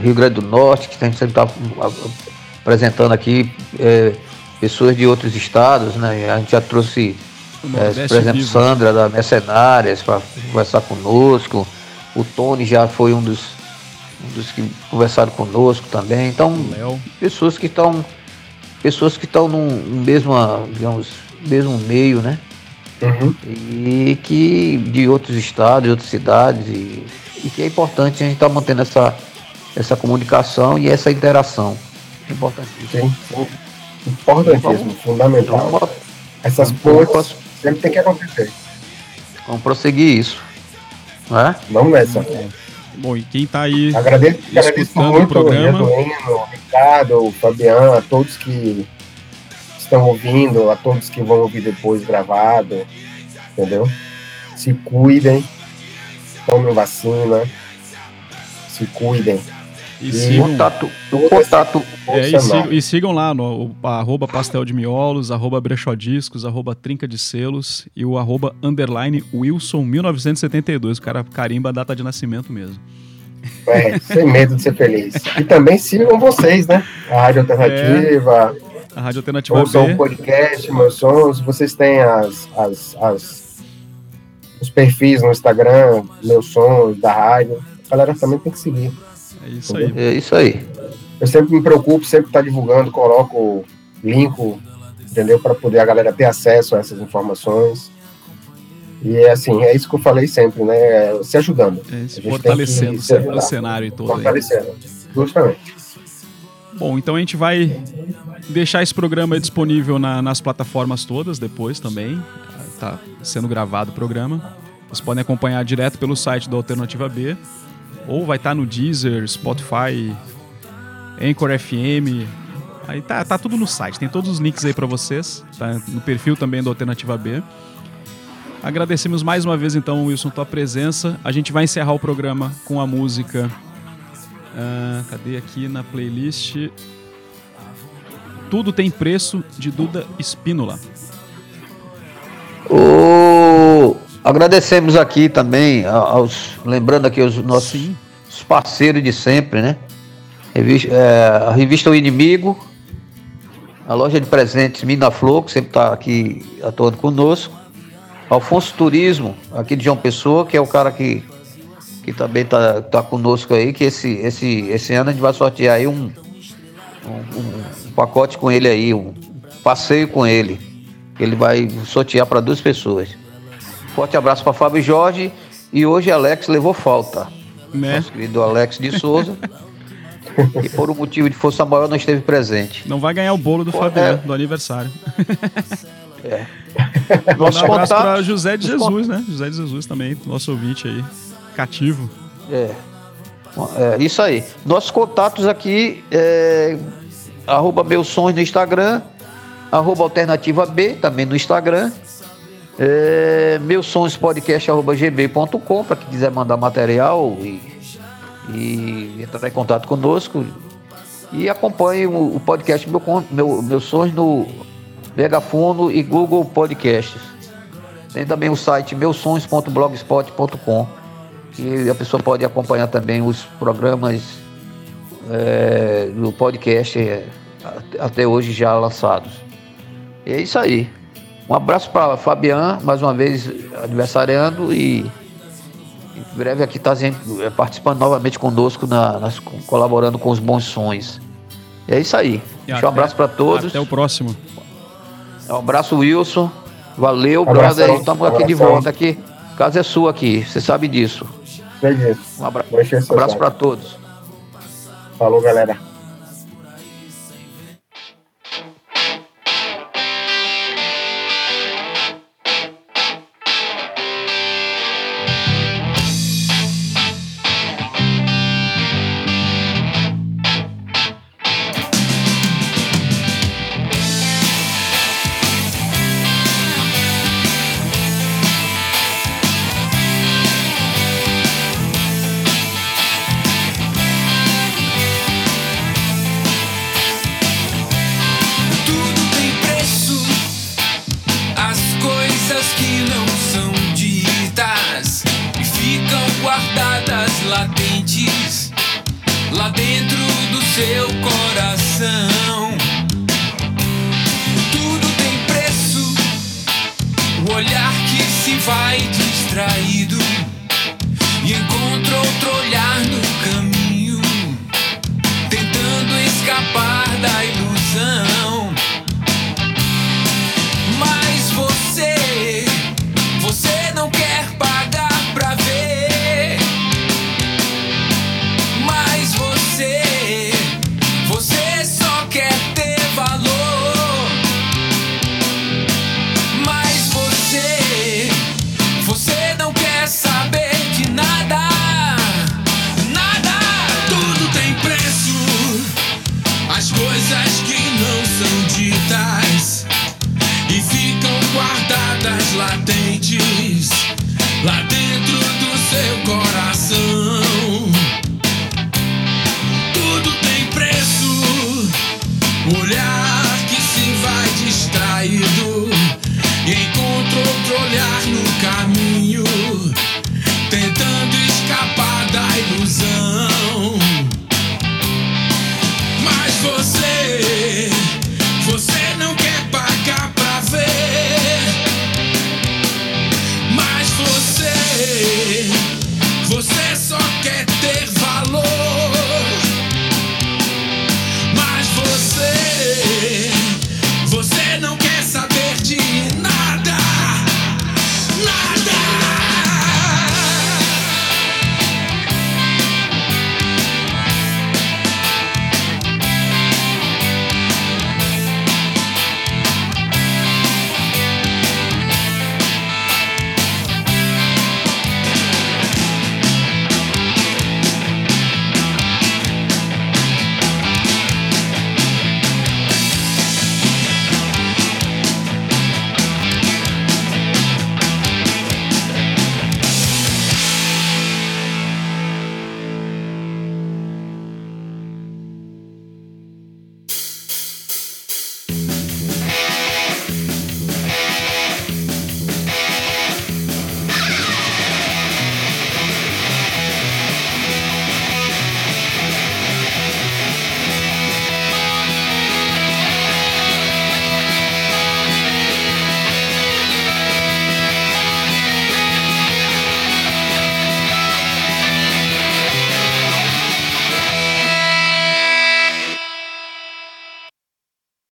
Speaker 3: Rio Grande do Norte, que a gente sempre está apresentando aqui é, pessoas de outros estados, né? A gente já trouxe, é, por exemplo,
Speaker 1: vivo.
Speaker 3: Sandra da Mercenárias para conversar conosco. O Tony já foi um dos, um dos que conversaram conosco também. Então, pessoas que estão pessoas que estão num, num mesmo, digamos, mesmo meio, né?
Speaker 2: Uhum.
Speaker 3: e que de outros estados, de outras cidades, e, e que é importante a gente estar mantendo essa, essa comunicação e essa interação. É importante.
Speaker 2: Sim, sim. Importantíssimo, fundamental.
Speaker 3: Então,
Speaker 2: Essas
Speaker 3: vamos,
Speaker 2: pontes sempre tem que acontecer.
Speaker 3: vamos prosseguir isso. Né?
Speaker 2: Vamos nessa.
Speaker 1: Bom, e quem tá aí
Speaker 2: Agradeço, agradeço muito o
Speaker 1: programa.
Speaker 2: Eduino, o Ricardo, o Fabiano, a todos que estão ouvindo, a todos que vão ouvir depois gravado, entendeu? Se cuidem, tomem vacina, se cuidem.
Speaker 1: E sigam,
Speaker 3: contato, o contato,
Speaker 1: é, e, sigam, e sigam lá no o, arroba pastel de miolos, arroba arroba trinca de selos e o arroba underline Wilson 1972. O cara carimba a data de nascimento mesmo.
Speaker 2: É, sem medo de ser feliz. E também sigam vocês, né? A Rádio Alternativa,
Speaker 1: A Rádio Alternativa
Speaker 2: ouçam
Speaker 1: B.
Speaker 2: o podcast, meus sons. Vocês têm as, as, as, os perfis no Instagram, meus sons, da rádio. A galera também tem que seguir.
Speaker 1: É isso aí.
Speaker 3: é isso aí.
Speaker 2: Eu sempre me preocupo, sempre estar divulgando, coloco link, entendeu? Para poder a galera ter acesso a essas informações. E é assim, é isso que eu falei sempre, né? É Se ajudando,
Speaker 1: É, se fortalecendo
Speaker 2: se
Speaker 1: sempre o cenário todo aí.
Speaker 2: fortalecendo. Justamente.
Speaker 1: Bom, então a gente vai deixar esse programa aí disponível na- nas plataformas todas depois também. Tá sendo gravado o programa. Vocês podem acompanhar direto pelo site da Alternativa B. Ou vai estar no Deezer, Spotify, Anchor FM. Aí tá, tá tudo no site, tem todos os links aí pra vocês. Tá no perfil também da Alternativa B. Agradecemos mais uma vez então, Wilson, tua presença. A gente vai encerrar o programa com a música ah, cadê aqui na playlist? Tudo tem preço de Duda Espínola.
Speaker 3: O... Agradecemos aqui também aos. Lembrando aqui os nossos
Speaker 1: Sim.
Speaker 3: os parceiros de sempre, né? Revista, é, a revista O Inimigo, a loja de presentes Mina Flor, que sempre está aqui atuando conosco. Alfonso Turismo, aqui de João Pessoa, que é o cara que, que também está tá conosco aí, que esse, esse, esse ano a gente vai sortear aí um, um- um pacote com ele aí, um passeio com ele. Ele vai sortear para duas pessoas. Forte abraço para Fábio Jorge. E hoje Alex levou falta.
Speaker 1: Né?
Speaker 3: Nosso querido Alex de Souza. e por um motivo de força maior não esteve presente.
Speaker 1: Não vai ganhar o bolo do
Speaker 3: Pô,
Speaker 1: Fabiano,
Speaker 3: é.
Speaker 1: do aniversário.
Speaker 3: Nosso
Speaker 1: Um abraço para José de Jesus, né? José de Jesus também, nosso ouvinte aí, cativo.
Speaker 3: É. É, isso aí. Nossos contatos aqui é arroba meus sons no Instagram, arroba alternativa B também no Instagram, é, gb.com para quem quiser mandar material e, e entrar em contato conosco e acompanhe o, o podcast meu, meu, meus sons no Megafono e Google Podcasts. Tem também o site meusons.blogspot.com que a pessoa pode acompanhar também os programas é, do podcast é, até hoje já lançados. E é isso aí. Um abraço para Fabian, mais uma vez aniversariando e em breve aqui está participando novamente conosco, na, nas- colaborando com os bons sons. E é isso aí.
Speaker 1: E até-
Speaker 3: um abraço para todos.
Speaker 1: Até o próximo.
Speaker 3: Um abraço, Wilson. Valeu,
Speaker 5: Abração,
Speaker 3: brother. Estamos aqui de volta aqui. A casa é sua aqui, você sabe disso. Um abra- abraço para todos.
Speaker 5: Falou, galera.